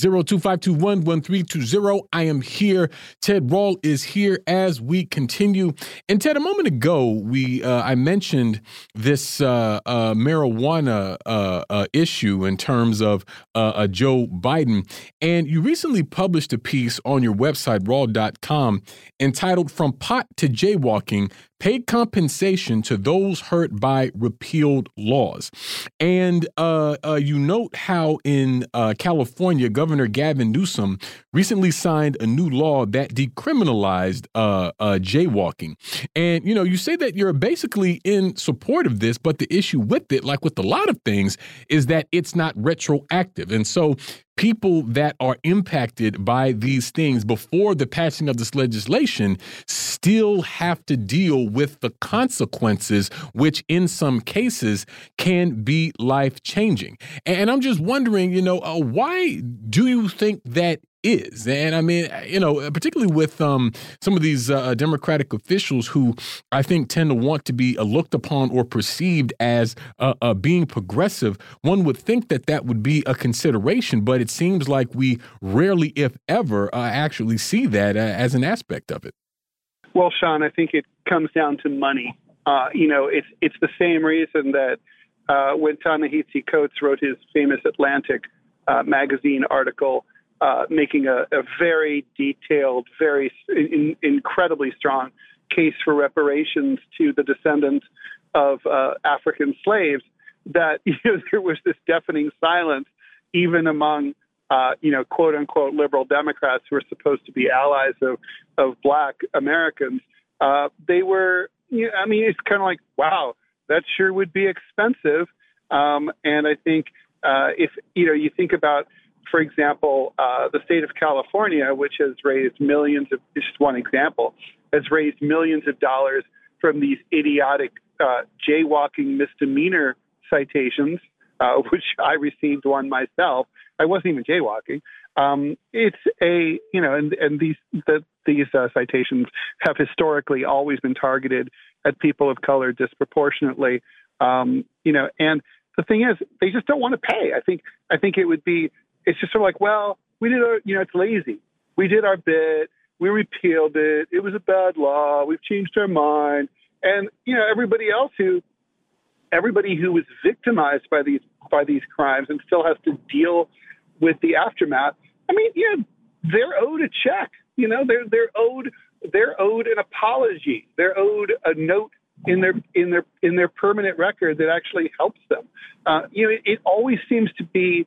0252111320. I am here. Ted Rall is here as we continue. And Ted, a moment ago, we uh, I mentioned this uh, uh, marijuana uh, uh, issue in terms of uh, Joe Biden. And you recently published a piece on your website, rall.com, entitled From Pot to Jaywalking paid compensation to those hurt by repealed laws. And uh, uh, you note how in uh, California, Governor Gavin Newsom recently signed a new law that decriminalized uh, uh, jaywalking. And, you know, you say that you're basically in support of this, but the issue with it, like with a lot of things, is that it's not retroactive. And so people that are impacted by these things before the passing of this legislation still have to deal with the consequences, which in some cases can be life changing. And I'm just wondering, you know, uh, why do you think that is. And I mean, you know, particularly with um, some of these uh, Democratic officials who I think tend to want to be uh, looked upon or perceived as uh, uh, being progressive, one would think that that would be a consideration, but it seems like we rarely, if ever, uh, actually see that uh, as an aspect of it. Well, Sean, I think it comes down to money. you know, it's it's the same reason that when Ta-Nehisi Coates wrote his famous Atlantic magazine article uh, making a, a, very detailed, very in, incredibly strong case for reparations to the descendants of uh, African slaves that you know, there was this deafening silence, even among uh, you know quote unquote liberal Democrats who are supposed to be allies of of Black Americans. Uh, they were, you know, I mean, it's kind of like, wow, that sure would be expensive. Um, and I think uh, if you know, you think about, for example, uh, the state of California, which has raised millions of, just one example, has raised millions of dollars from these idiotic uh, jaywalking misdemeanor citations, uh, which I received one myself. I wasn't even jaywalking. Um, it's a you know, and and these the, these uh, citations have historically always been targeted at people of color disproportionately. Um, you know, and the thing is, they just don't want to pay. I think I think it would be it's just sort of like, well, we did our you know, it's lazy. We did our bit. We repealed it. It was a bad law. We've changed our mind. And you know, everybody else who everybody who was victimized by these by these crimes and still has to deal with the aftermath. I mean, yeah, they're owed a check. You know, they're they're owed they're owed an apology. They're owed a note in their in their in their permanent record that actually helps them. Uh, you know, it, it always seems to be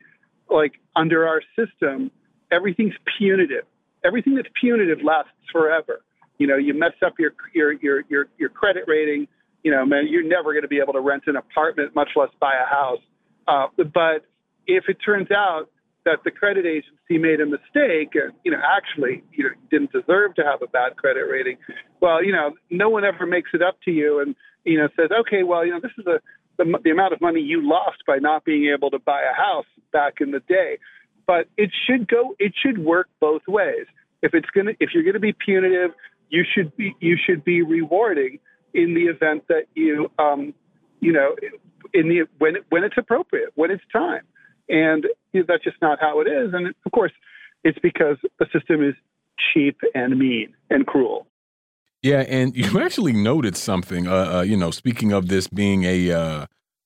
like under our system, everything's punitive. Everything that's punitive lasts forever. You know, you mess up your your your your, your credit rating. You know, man, you're never going to be able to rent an apartment, much less buy a house. Uh, but if it turns out that the credit agency made a mistake and you know actually you know didn't deserve to have a bad credit rating well you know no one ever makes it up to you and you know says okay well you know this is a the, the amount of money you lost by not being able to buy a house back in the day but it should go it should work both ways if it's to if you're to be punitive you should be you should be rewarding in the event that you um you know in the when when it's appropriate when it's time and that's just not how it is. And of course, it's because the system is cheap and mean and cruel. Yeah, and you actually noted something. Uh, uh, you know, speaking of this being a uh,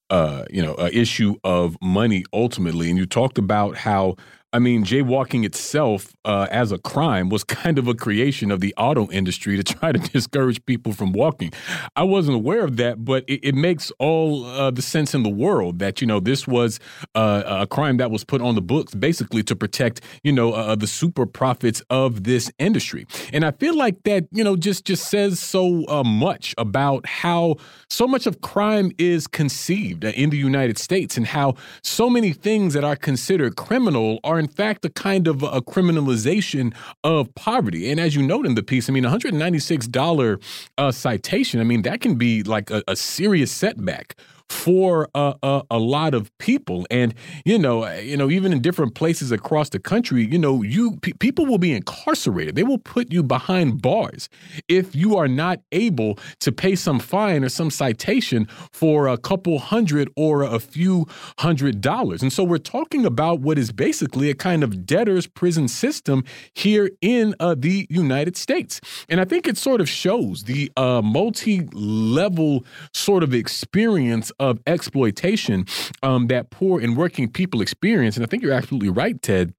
uh, you know a issue of money ultimately, and you talked about how I mean, jaywalking itself uh, as a crime was kind of a creation of the auto industry to try to discourage people from walking. I wasn't aware of that, but it, it makes all uh, the sense in the world that, you know, this was uh, a crime that was put on the books basically to protect, you know, uh, the super profits of this industry. And I feel like that, you know, just, just says so uh, much about how so much of crime is conceived in the United States and how so many things that are considered criminal are in fact a kind of a criminalization of poverty. And as you note in the piece, I mean, $196 uh, citation, I mean, that can be like a, a serious setback for a, a, a, lot of people. And you know you know even in different places across the country you know you pe people will be incarcerated. They will put you behind bars if you are not able to pay some fine or some citation for a couple hundred or a few hundred dollars. And so we're talking about what is basically a kind of debtor's prison system here in uh, the United States. And I think it sort of shows the uh, multi-level sort of experience of exploitation um, that poor and working people experience. And I think you're absolutely right, Ted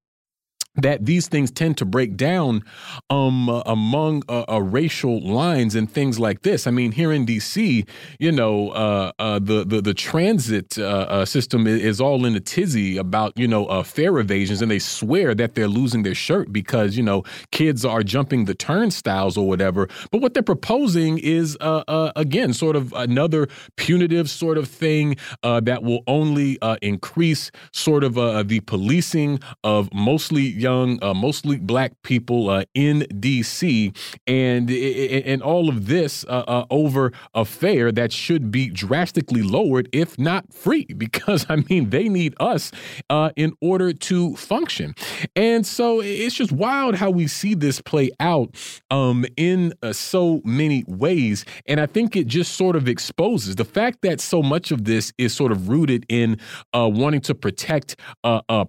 that these things tend to break down um, uh, among uh, uh, racial lines and things like this. I mean, here in D.C., you know, uh, uh the, the the transit uh, system is all in a tizzy about you know fare evasions, and they swear that they're losing their shirt because you know kids are jumping the turnstiles or whatever. But what they're proposing is again sort of another punitive sort of thing that will only increase sort of the policing of mostly young, uh, mostly black people uh, in D.C. and and all of this uh, uh, over a fare that should be drastically lowered, if not free, because I mean they need us uh, in order to function. And so it's just wild how we see this play out um, in uh, so many ways, and I think it just sort of exposes the fact that so much of this is sort of rooted in wanting to protect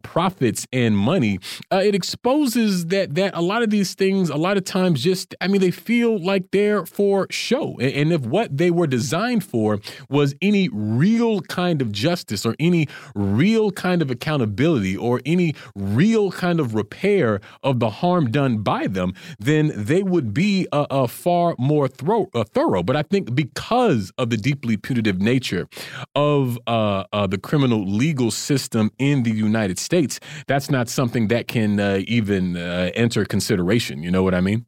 profits and money. It exposes that that a lot of these things, a lot of times, just I mean, they feel like they're for show. And if what they were designed for was any real kind of justice or any real kind of accountability or any real kind of repair of the harm done by them, then they would be a, a far more thorough, thorough. But I think because of the deeply punitive nature of uh, uh, the criminal legal system in the United States, that's not something that can uh, even uh, enter consideration. You know what I mean?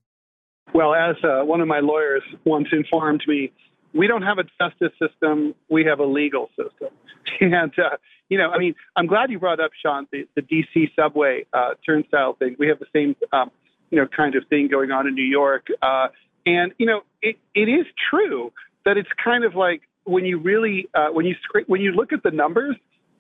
Well, as uh, one of my lawyers once informed me, we don't have a justice system, we have a legal system. And, uh, you know, I mean, I'm glad you brought up, Sean, the, the DC subway uh, turnstile thing. We have the same, um, you know, kind of thing going on in New York. Uh, and, you know, it, it is true that it's kind of like when you really, when you when you look at the numbers,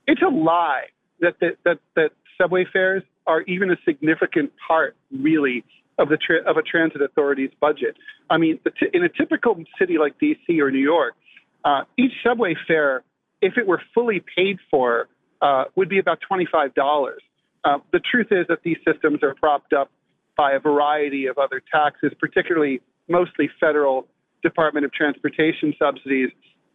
it's a lie that, that, that, that subway fares are even a significant part, really, of the tra- of a transit authority's budget. I mean, in a typical city like D.C. or New York, uh, each subway fare, if it were fully paid for, uh, would be about twenty five dollars. Uh, the truth is that these systems are propped up by a variety of other taxes, particularly mostly federal Department of Transportation subsidies.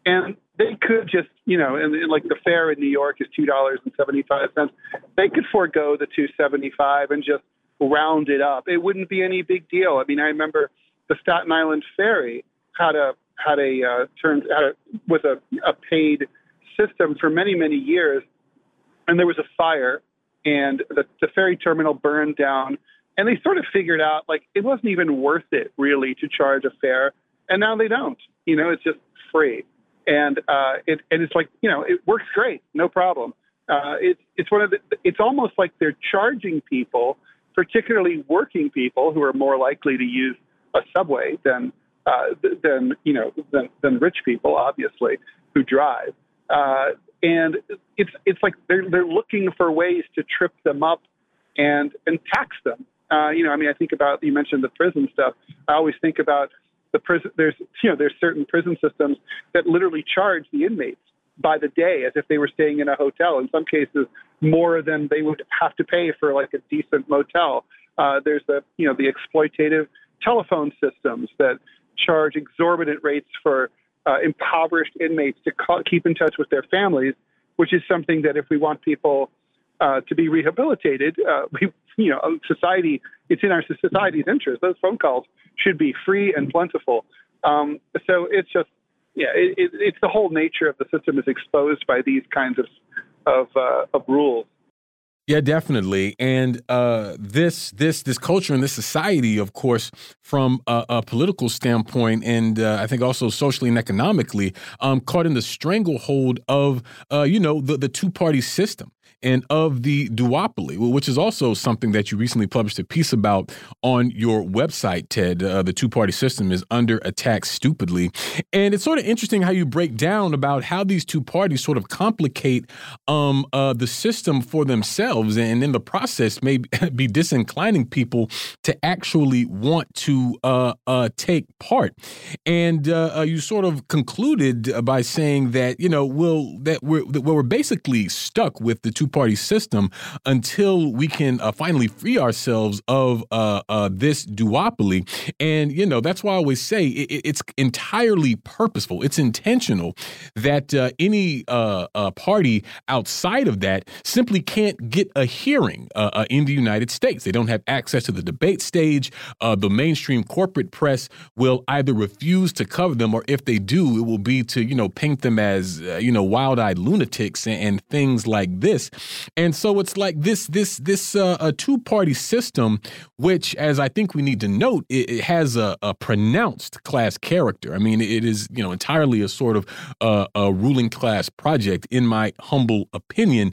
And they could just, you know, and, and like the fare in New York is two dollars and seventy five cents. They could forego the two seventy five and just round it up. It wouldn't be any big deal. I mean, I remember the Staten Island ferry had a had a uh, turned had a, was a, a paid system for many many years, and there was a fire, and the, the ferry terminal burned down, and they sort of figured out like it wasn't even worth it really to charge a fare, and now they don't. You know, it's just free, and uh, it and it's like you know it works great, no problem. Uh, it's it's one of the it's almost like they're charging people particularly working people who are more likely to use a subway than uh, than you know than, than rich people, obviously, who drive. Uh, and it's it's like they're they're looking for ways to trip them up and and tax them. Uh, you know, I mean, I think about you mentioned the prison stuff. I always think about the prison. There's you know there's certain prison systems that literally charge the inmates by the day as if they were staying in a hotel. In some cases, more than they would have to pay for like a decent motel. Uh, there's the you know the exploitative telephone systems that charge exorbitant rates for uh, impoverished inmates to call, keep in touch with their families, which is something that if we want people uh, to be rehabilitated, uh, we you know society it's in our society's interest. Those phone calls should be free and plentiful. Um, so it's just yeah, it, it, it's the whole nature of the system is exposed by these kinds of of, uh, of rules. Yeah, definitely. And uh, this this this culture and this society, of course, from a, a political standpoint, and uh, I think also socially and economically, um, caught in the stranglehold of uh, you know the the two party system and of the duopoly, which is also something that you recently published a piece about on your website, Ted. Uh, the two party system is under attack stupidly. And it's sort of interesting how you break down about how these two parties sort of complicate um, uh, the system for themselves and in the process may be disinclining people to actually want to uh, uh take part. And uh, uh, you sort of concluded by saying that, you know, we'll, that we're, that we're basically stuck with the two party system until we can uh, finally free ourselves of uh, uh, this duopoly. And, you know, that's why I always say it, it's entirely purposeful, it's intentional that uh, any uh, uh, party outside of that simply can't get a hearing in the United States. They don't have access to the debate stage. the mainstream corporate press will either refuse to cover them, or if they do, it will be to, you know, paint them as, you know, wild eyed lunatics and, and things like this. And so it's like this this this uh, a two party system, which, as I think we need to note, it, it has a, a, pronounced class character. I mean, it is you know entirely a sort of uh, a ruling class project, in my humble opinion,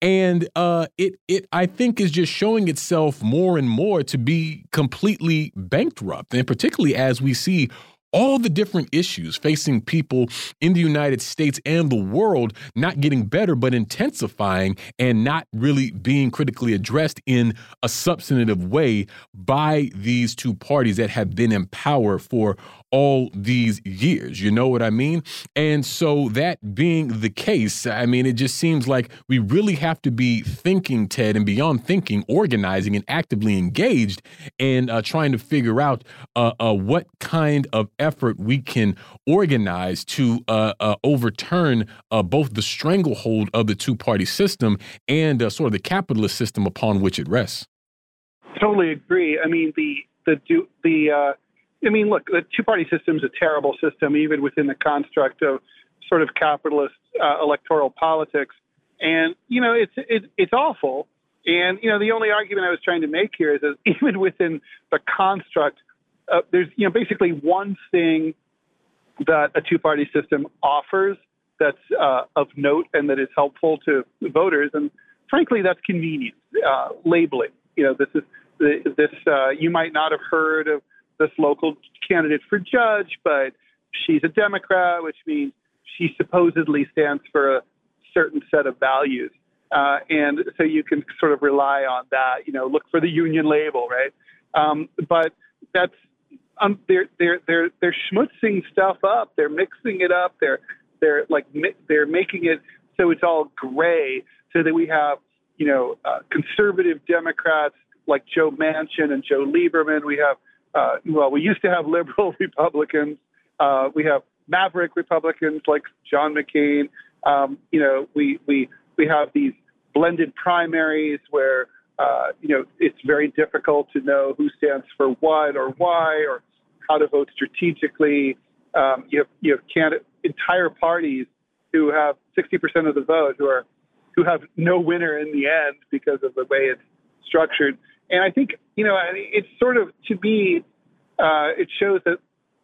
and uh, it it I think is just showing itself more and more to be completely bankrupt, and particularly as we see all the different issues facing people in the United States and the world not getting better, but intensifying and not really being critically addressed in a substantive way by these two parties that have been in power for all these years. You know what I mean? And so, that being the case, I mean, it just seems like we really have to be thinking, Ted, and beyond thinking, organizing and actively engaged and uh, trying to figure out uh, uh, what kind of effort we can organize to uh, uh, overturn uh, both the stranglehold of the two party system and sort of the capitalist system upon which it rests. Totally agree. I mean, the the the I mean, look, the two-party system is a terrible system, even within the construct of sort of capitalist uh, electoral politics. And you know, it's it, it's awful. And you know, the only argument I was trying to make here is that even within the construct, uh, there's you know basically one thing that a two-party system offers that's uh, of note and that is helpful to voters, and frankly, that's convenience uh, labeling. You know, this is this uh, you might not have heard of this local candidate for judge, but she's a Democrat, which means she supposedly stands for a certain set of values. Uh, and so you can sort of rely on that, you know, look for the union label, right? Um, but that's um, they're they're they're they're schmutzing stuff up. They're mixing it up. They're they're like they're making it so it's all gray, so that we have you know uh, conservative Democrats like Joe Manchin and Joe Lieberman. We have uh, well, we used to have liberal Republicans. Uh, we have maverick Republicans like John McCain. Um, you know, we we we have these blended primaries where uh, you know it's very difficult to know who stands for what or why or how to vote strategically. Um, you have you have candidate, entire parties who have 60% of the vote who are who have no winner in the end because of the way it's structured. And I think, you know, it's sort of, to me, uh, it shows that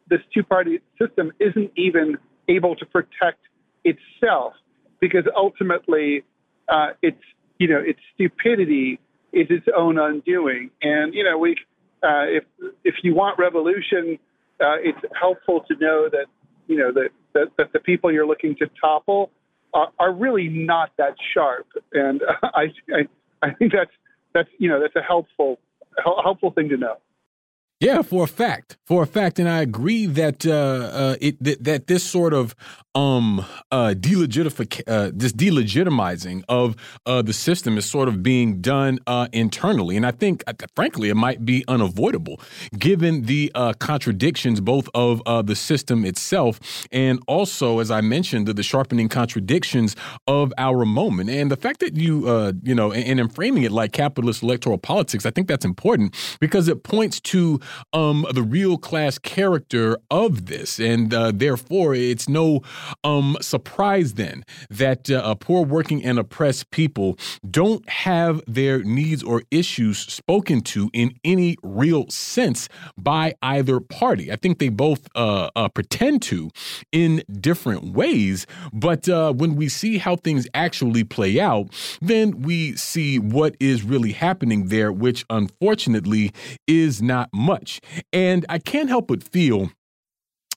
this two party system isn't even able to protect itself because ultimately uh, it's, you know, its stupidity is its own undoing. And, you know, we, uh, if, if you want revolution, uh, it's helpful to know that, you know, that, that, that the people you're looking to topple are, are really not that sharp. And I, I, I think that's, that's you know that's a helpful helpful thing to know. Yeah, for a fact, for a fact, and I agree that uh, uh, it that, that, this sort of um uh, delegitific uh, this delegitimizing of uh, the system is sort of being done uh, internally, and I think, uh, frankly, it might be unavoidable given the uh, contradictions both of uh, the system itself and also, as I mentioned, the, the, sharpening contradictions of our moment, and the fact that you uh, you know, and, and in framing it like capitalist electoral politics, I think that's important because it points to um, the real class character of this. And uh, therefore, it's no um, surprise then that uh, poor working and oppressed people don't have their needs or issues spoken to in any real sense by either party. I think they both uh, uh pretend to in different ways. But uh, when we see how things actually play out, then we see what is really happening there, which unfortunately is not much much. And I can't help but feel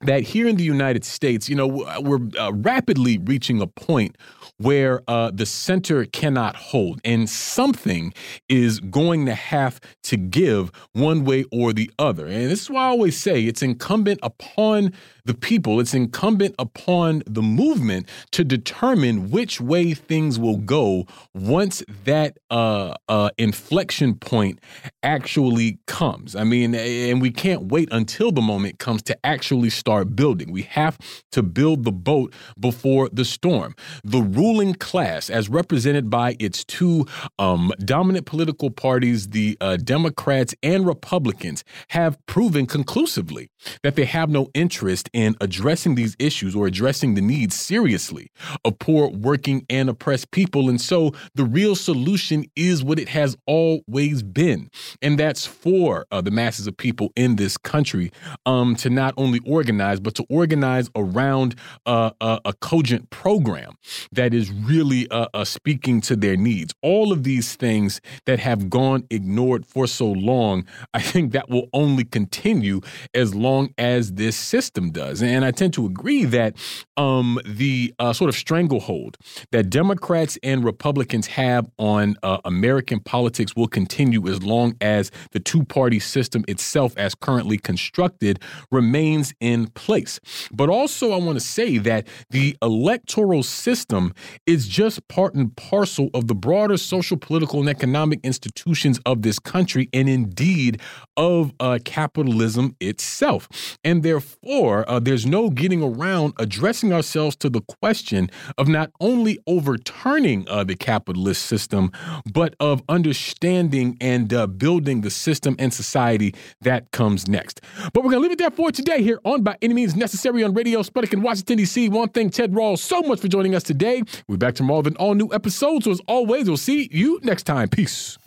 that here in the United States, you know, we're uh, rapidly reaching a point where uh, the center cannot hold, and something is going to have to give one way or the other. And this is why I always say it's incumbent upon the people, it's incumbent upon the movement to determine which way things will go once that uh, uh, inflection point actually comes. I mean, and we can't wait until the moment comes to actually start building. We have to build the boat before the storm. The ruling class, as represented by its two um, dominant political parties, the uh, Democrats and Republicans, have proven conclusively that they have no interest in addressing these issues or addressing the needs seriously of poor, working, and oppressed people. And so the real solution is what it has always been. And that's for uh, the masses of people in this country um, to not only organize organize, but to organize around a, a, cogent program that is really uh, uh, speaking to their needs. All of these things that have gone ignored for so long, I think that will only continue as long as this system does. And I tend to agree that um, the uh, sort of stranglehold that Democrats and Republicans have on American politics will continue as long as the two party system itself, as currently constructed, remains in place. But also, I want to say that the electoral system is just part and parcel of the broader social, political, and economic institutions of this country, and indeed of uh, capitalism itself. And therefore, uh, there's no getting around addressing ourselves to the question of not only overturning uh, the capitalist system, but of understanding and uh, building the system and society that comes next. But we're going to leave it there for today here on By Any Means Necessary on Radio Sputnik in Washington, D.C. One thing, Ted Rawls, so much for joining us today. We'll be back tomorrow with an all new episode. So as always, we'll see you next time. Peace.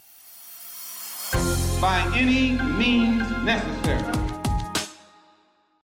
By any means necessary.